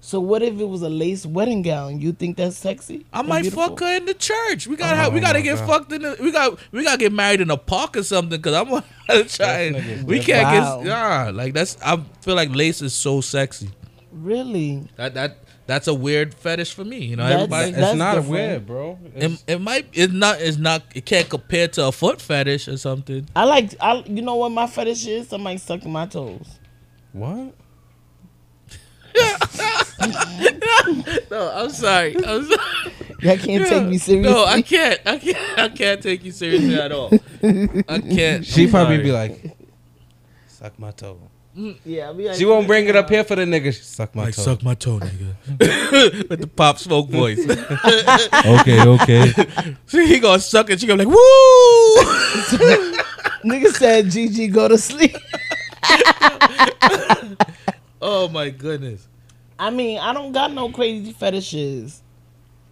So what if it was a lace wedding gown? You think that's sexy? I might beautiful? fuck her in the church. We gotta Oh have, we gotta get God. fucked in the we got we gotta get married in a park or something. Cause I'm gonna try. And, we can't Wow. get yeah, like that's. I feel like lace is so sexy. Really? That that that's a weird fetish for me. You know, That's- everybody. it's that's not different. weird, bro. It's- It, it might. It's not. It's not. It can't compare to a foot fetish or something. I like. I you know what my fetish is? Somebody sucking my toes. what? No, I'm sorry. I'm sorry. Y'all can't take me seriously. No, I can't. I can't. I can't take you seriously at all. I can't. She I'm probably sorry. be like, "Suck my toe." Mm, yeah, like, She won't bring it up here for the nigga. Suck my like toe. suck my toe, nigga, with the pop smoke voice. okay, okay. See, he gonna suck it. She gonna be like, woo. Nigga said "Gigi, go to sleep. Oh my goodness. I mean, I don't got no crazy fetishes.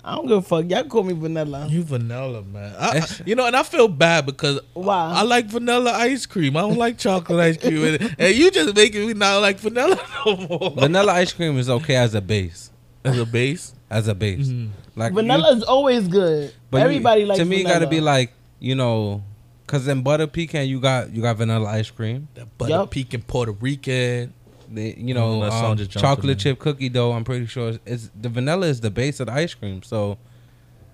I don't give a fuck. Y'all call me vanilla. You vanilla, man. I, I- you know, and I feel bad because Why? I like vanilla ice cream. I don't like chocolate ice cream, and, and you just making me not like vanilla no more. Vanilla ice cream is okay as a base. As a base, As a base, Mhm. like you- Vanilla is always good. but you- Everybody likes to me. vanilla. Got to be like you know, cause in butter pecan you got you got vanilla ice cream. that butter Yup. pecan Puerto Rican. The, you know, Mm, um, just jumped in chocolate chip cookie dough. I'm pretty sure it's, it's the vanilla is the base of the ice cream. So,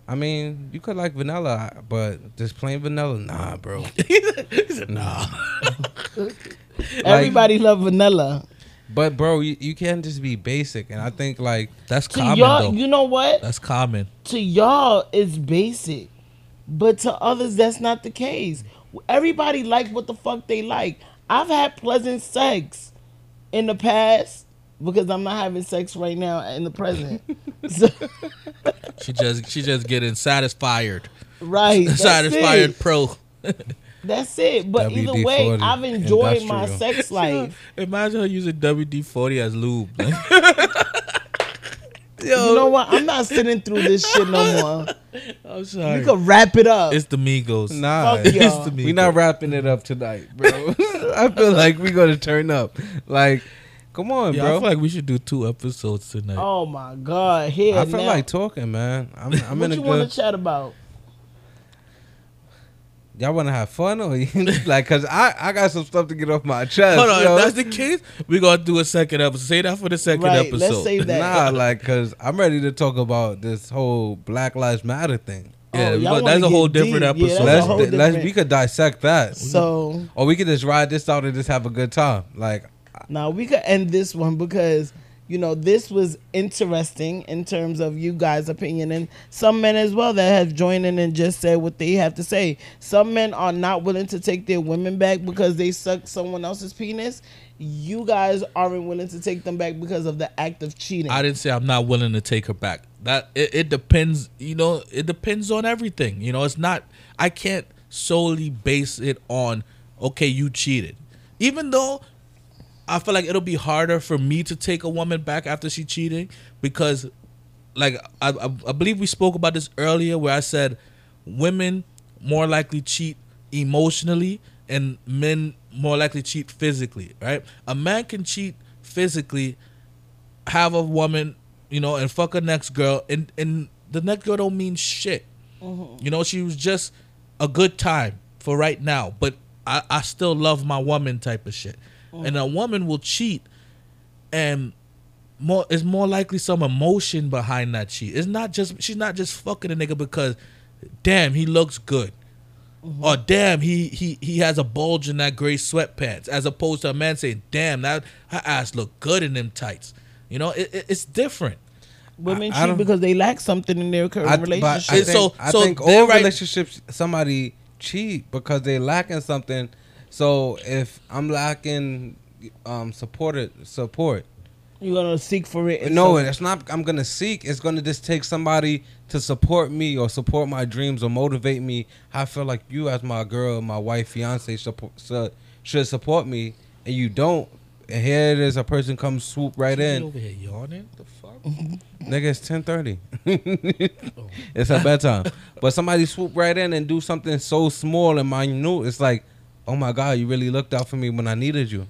I mean, you could like vanilla, but just plain vanilla, nah, bro. he said, "Nah." Everybody love vanilla. But bro, you, you can't just be basic. And I think like That's To common y'all, though. you know what? That's common. to y'all it's basic, but to others that's not the case. Everybody like what the fuck they like. I've had pleasant sex in the past because I'm not having sex right now in the present. so, She just she just getting satisfied. right, satisfied pro. That's it. But either way, I've enjoyed my sex life. Imagine her using WD forty as lube. Man. You know what? I'm not sitting through this shit no more. I'm sorry. We could wrap it up. It's the Migos. nah, Fuck y'all. It's the Migos. we not wrapping it up tonight, bro. I feel like we gonna turn up. Like, come on, Yeah, I feel like we should do two episodes tonight. oh my god! Here I feel now. like talking, man. I'm, I'm what in a you good. want to chat about? Y'all want to have fun or you- like? Cause I I got some stuff to get off my chest. Hold on, yo. if that's the case, we're gonna do a second episode. Say that for the second Right, episode. let's save that. Nah, like, cause I'm ready to talk about this whole Black Lives Matter thing. Yeah, Oh, we that's a whole get different deep. Yeah, episode. that's a let's whole let's different- we could dissect that, So or we could just ride this out and just have a good time. Like, now we could end this one because you know this was interesting in terms of you guys' opinion and some men as well that have joined in and just said what they have to say. Some men are not willing to take their women back because they suck someone else's penis. You guys aren't willing to take them back because of the act of cheating. I didn't say I'm not willing to take her back. That it, it depends. You know, it depends on everything. You know, it's not. I can't solely base it on okay, you cheated. Even though I feel like it'll be harder for me to take a woman back after she cheated because, like, I, I, I believe we spoke about this earlier where I said women more likely cheat emotionally and men more likely cheat physically. Right? A man can cheat physically have a woman, you know, and fuck a next girl, and and the next girl don't mean shit. Mm-hmm. You know, she was just a good time for right now, but I, I still love my woman type of shit. Mm. And a woman will cheat, and more is more likely some emotion behind that cheat. It's not just she's not just fucking a nigga because, damn, he looks good. Mm-hmm. Or damn, he he he has a bulge in that gray sweatpants, as opposed to a man saying, "Damn, that her ass look good in them tights." You know, it, it, it's different. Women I- I cheat don't- because they lack something in their current I, relationship. I think, so- I so think all right- relationships somebody cheat because they lacking something. So if I'm lacking um supported support, You're gonna seek for it. no, some- it's not. I'm gonna seek. It's gonna just take somebody to support me or support my dreams or motivate me. I feel like you, as my girl, my wife, fiance, support, su- should support me, and you don't. And here it is, a person comes swoop right in. over here yawning. The fuck? Nigga, it's ten thirty. it's a bedtime. But somebody swoop right in and do something so small and minute. It's like, oh my god, you really looked out for me when I needed you.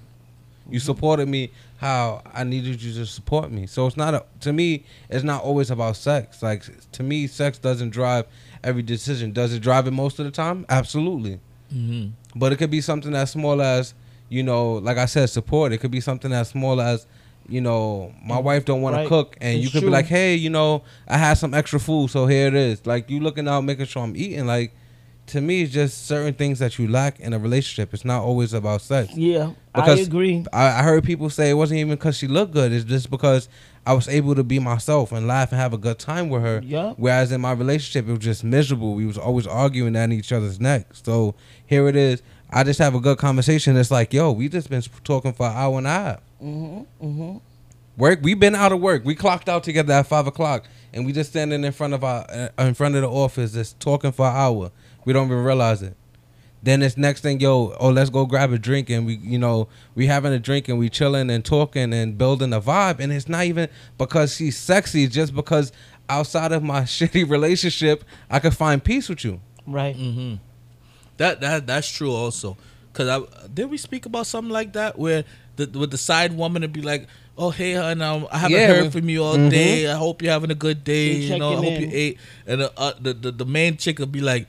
You supported me how I needed you to support me. So it's not a, to me. It's not always about sex. Like to me, sex doesn't drive every decision. Does it drive it most of the time? Absolutely. hmm But it could be something as small as, you know, like I said, support. It could be something as small as, you know, my wife don't want Right. to cook, and It's you could true. be like, hey, you know, I had some extra food, so here it is. Like you looking out, making sure I'm eating. Like, to me, it's just certain things that you lack in a relationship. It's not always about sex. Yeah, Because I agree. I, I heard people say it wasn't even because she looked good. It's just because I was able to be myself and laugh and have a good time with her. Yeah. Whereas in my relationship, it was just miserable. We was always arguing at each other's neck. So here it is. I just have a good conversation. It's like, yo, we just been talking for an hour and a half. Mm-hmm. Mm-hmm. Work. We been out of work. We clocked out together at five o'clock, and we just standing in front of our uh, in front of the office, just talking for an hour. We don't even realize it. Then it's next thing, yo, oh, let's go grab a drink, and we, you know, we having a drink and we chilling and talking and building a vibe, and it's not even because she's sexy, just because outside of my shitty relationship, I could find peace with you. Right. Mm-hmm. That that that's true also. Cause I did we speak about something like that where the with the side woman would be like, oh hey hon, um, I haven't Yeah, heard from you all Mhm. day. I hope you're having a good day. You're You know, I checking hope you ate. And the, uh, the the the main chick would be like,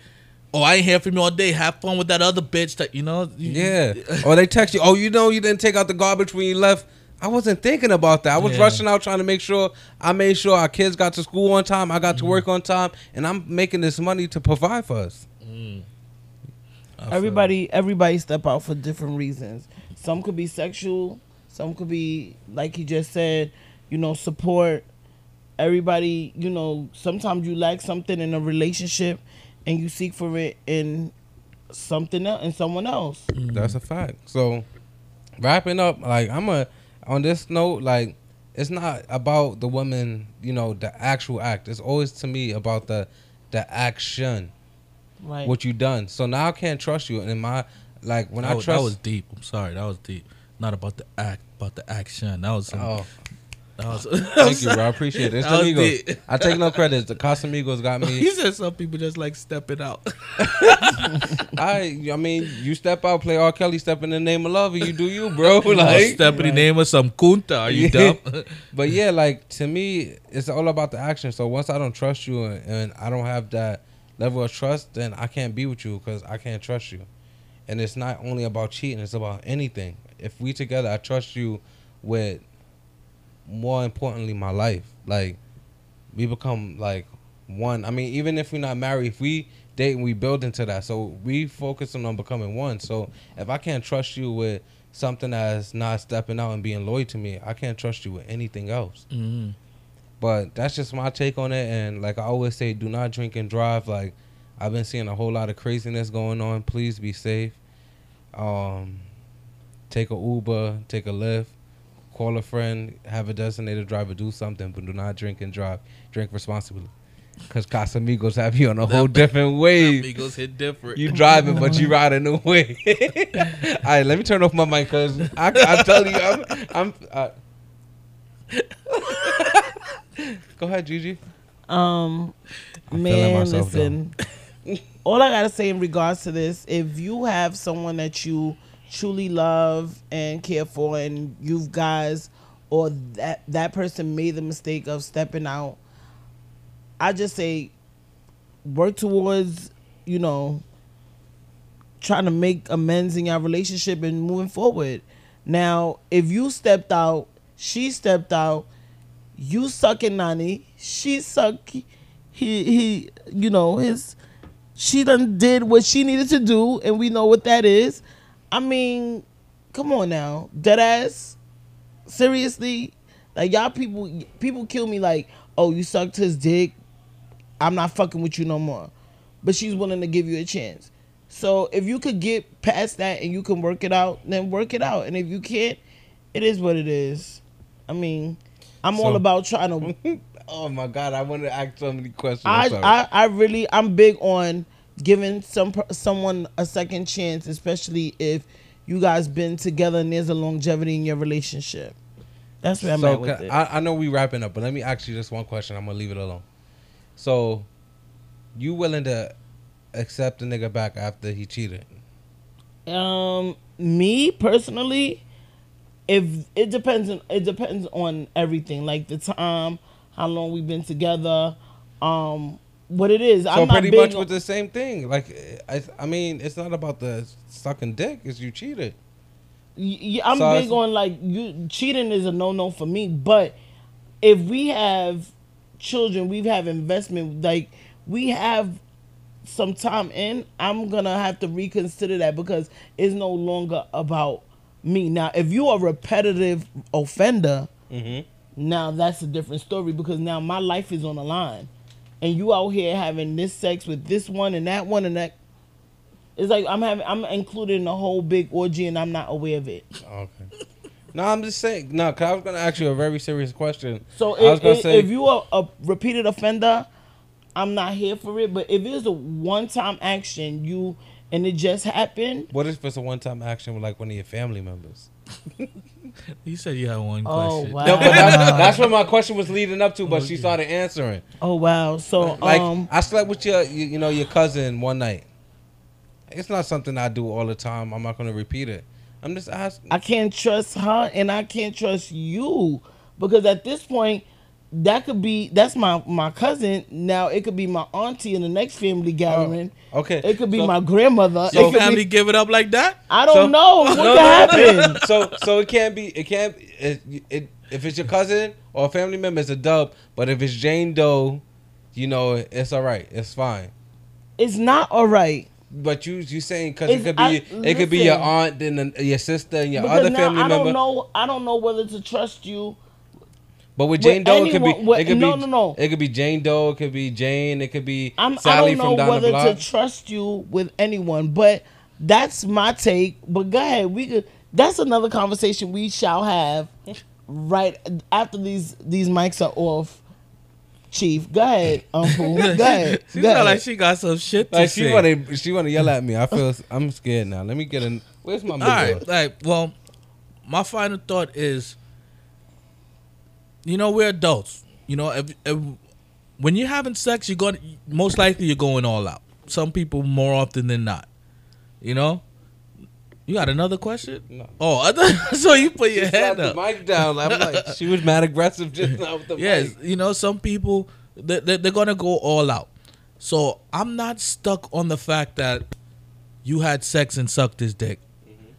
oh I ain't hear from you all day. Have fun with that other bitch that you know. you- Yeah. or they text you, oh, you know, you didn't take out the garbage when you left. I wasn't thinking about that. I was Yeah. rushing out trying to make sure I made sure our kids got to school on time. I got to mm-hmm. work on time, and I'm making this money to provide for us. Mm. I feel Everybody, everybody step out for different reasons. Some could be sexual. Some could be like he just said, you know, support. Everybody, you know, sometimes you lack something in a relationship, and you seek for it in something else, in someone else. Mm. That's a fact. So, wrapping up, like I'm a on this note, like it's not about the woman, you know, the actual act. It's always to me about the the action, Right. what you done. So now I can't trust you, and in my like when that, I was, trust. that was deep. I'm sorry, that was deep. Not about the act, about the action. That was. oh, was thank you, bro. I appreciate it. It's was I take no credits. The Casamigos got me. he said some people just like stepping out. I I mean, you step out, play R. Kelly, step in the name of love, and you do you, bro. like, step in the name of some kunta. Are you Yeah. dumb? but yeah, like to me, it's all about the action. So once I don't trust you and, and I don't have that level of trust, then I can't be with you because I can't trust you. And it's not only about cheating; it's about anything. If we together, I trust you with more importantly my life. Like we become like one. I mean, even if we're not married, if we date and we build into that, so we focusing on becoming one. So if I can't trust you with something that's not stepping out and being loyal to me, I can't trust you with anything else. hmm But that's just my take on it. And like I always say, do not drink and drive. Like I've been seeing a whole lot of craziness going on. Please be safe. Um, take a Uber, take a Lyft, call a friend, have a designated driver do something, but do not drink and drive. Drink responsibly. Cause Casamigos have you on a whole different wave. Amigos hit different. You driving, but you riding the way. All right, let me turn off my mic, cause I, I tell you, I'm. I'm uh, Go ahead, Gigi. Um, I'm man, myself, listen. all I gotta say in regards to this, if you have someone that you truly love and care for, and you guys or that that person made the mistake of stepping out, I just say work towards, you know, trying to make amends in your relationship and moving forward. Now, if you stepped out, she stepped out, you sucking nanny, she suck he he you know his she done did what she needed to do and we know what that is. I mean, come on now. Dead ass. Seriously? Like y'all people people kill me like, oh you sucked his dick. I'm not fucking with you no more. But she's willing to give you a chance. So if you could get past that and you can work it out, then work it out. And if you can't, it is what it is. I mean, I'm all about trying to oh my God, I want to ask so many questions. I. I I really I'm big on giving some someone a second chance, especially if you guys been together and there's a longevity in your relationship. That's where I'm so at with it. I, I know we wrapping up, but let me ask you just one question. I'm gonna leave it alone. So, you willing to accept the nigga back after he cheated? Um, me personally, if it depends on it depends on everything, like the time, how long we've been together, um, what it is. So I'm not pretty much with the same thing. Like, I, I mean, it's not about the sucking dick. It's you cheated. Yeah, I'm So big on like you cheating is a no no for me. But if we have children, we have investment. Like we have some time in, I'm gonna have to reconsider that because it's no longer about me. Now, if you're a repetitive offender, Mm-hmm. now that's a different story because now my life is on the line, and you out here having this sex with this one and that one and that. It's like I'm having I'm included in a whole big orgy and I'm not aware of it. Oh, okay. No, I'm just saying. No, cause I was gonna ask you a very serious question. So I was if, if, say, if you are a repeated offender, I'm not here for it. But if it's a one time action, you and it just happened. what if it's a one-time action with like one of your family members? You said you had one Oh question. wow! No, but that's, that's what my question was leading up to. But she started answering. oh wow! So Like um, I slept with your, you, you know, your cousin one night. It's not something I do all the time. I'm not gonna repeat it. I'm just asking. I can't trust her and I can't trust you because at this point, that could be that's my my cousin. Now it could be my auntie in the next family oh, gathering. okay, It could be so- my grandmother. So it could Family be, give it up like that? I don't so- know what No, could no, so so it can't be. It can't. It, it if it's your cousin or a family member, it's a dub. But if it's Jane Doe, you know, it's all right. It's fine. It's not all right. But you you saying because it could be I- it could be your aunt and then your sister and your other family I member. don't know. I don't know whether to trust you. But with With Jane Doe, it could be with- it could no, be no, no. it could be Jane Doe, it could be Jane, it could be I'm, Sally I don't from know down whether to trust you with anyone, but that's my take. But go ahead, we could. That's another conversation we shall have right after these these mics are off. Chief, go ahead, Uncle. Go ahead. She go sound ahead. like she got some shit to like she say. want to she want to yell at me. I feel I'm scared now. Let me get in. Where's my All middle? right, like, well, my final thought is, you know, we're adults. You know, if, if when you're having sex, you're going most likely you're going all out. Some people more often than not. You know. You got another question? No. Oh, I thought, so you put your She head up. the mic down. I'm like, she was mad aggressive just now with the Yes, mic. you know, some people they, they, they're gonna go all out. So I'm not stuck on the fact that you had sex and sucked his dick. Mm-hmm.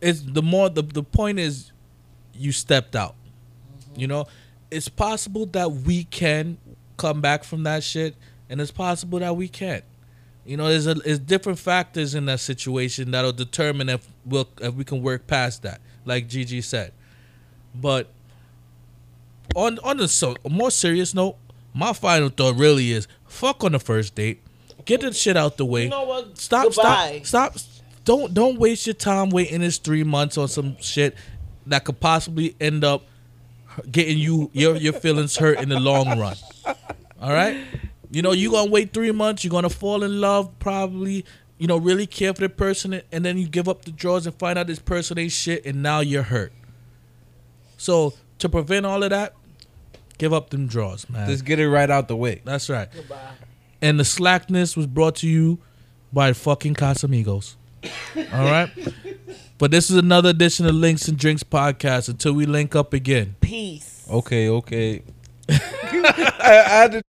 It's the more the the point is you stepped out. You know, it's possible that we can come back from that shit, and it's possible that we can't. You know, there's a there's different factors in that situation that'll determine if we'll if we can work past that, like Gigi said. But on on a so more serious note, my final thought really is fuck on the first date. Get the shit out the way. You know what? Stop, Goodbye. stop, stop. Don't don't waste your time waiting this three months on some shit that could possibly end up getting you your your feelings hurt in the long run. All right, you know you're gonna wait three months. You're gonna fall in love, probably. You know, really care for the person, and then you give up the drawers and find out this person ain't shit, and now you're hurt. So to prevent all of that, give up them draws, man. Just get it right out the way. That's right. Goodbye. And the slackness was brought to you by fucking Casamigos. All right. But this is another edition of Links and Drinks podcast. Until we link up again. Peace. Okay, okay. I, I had to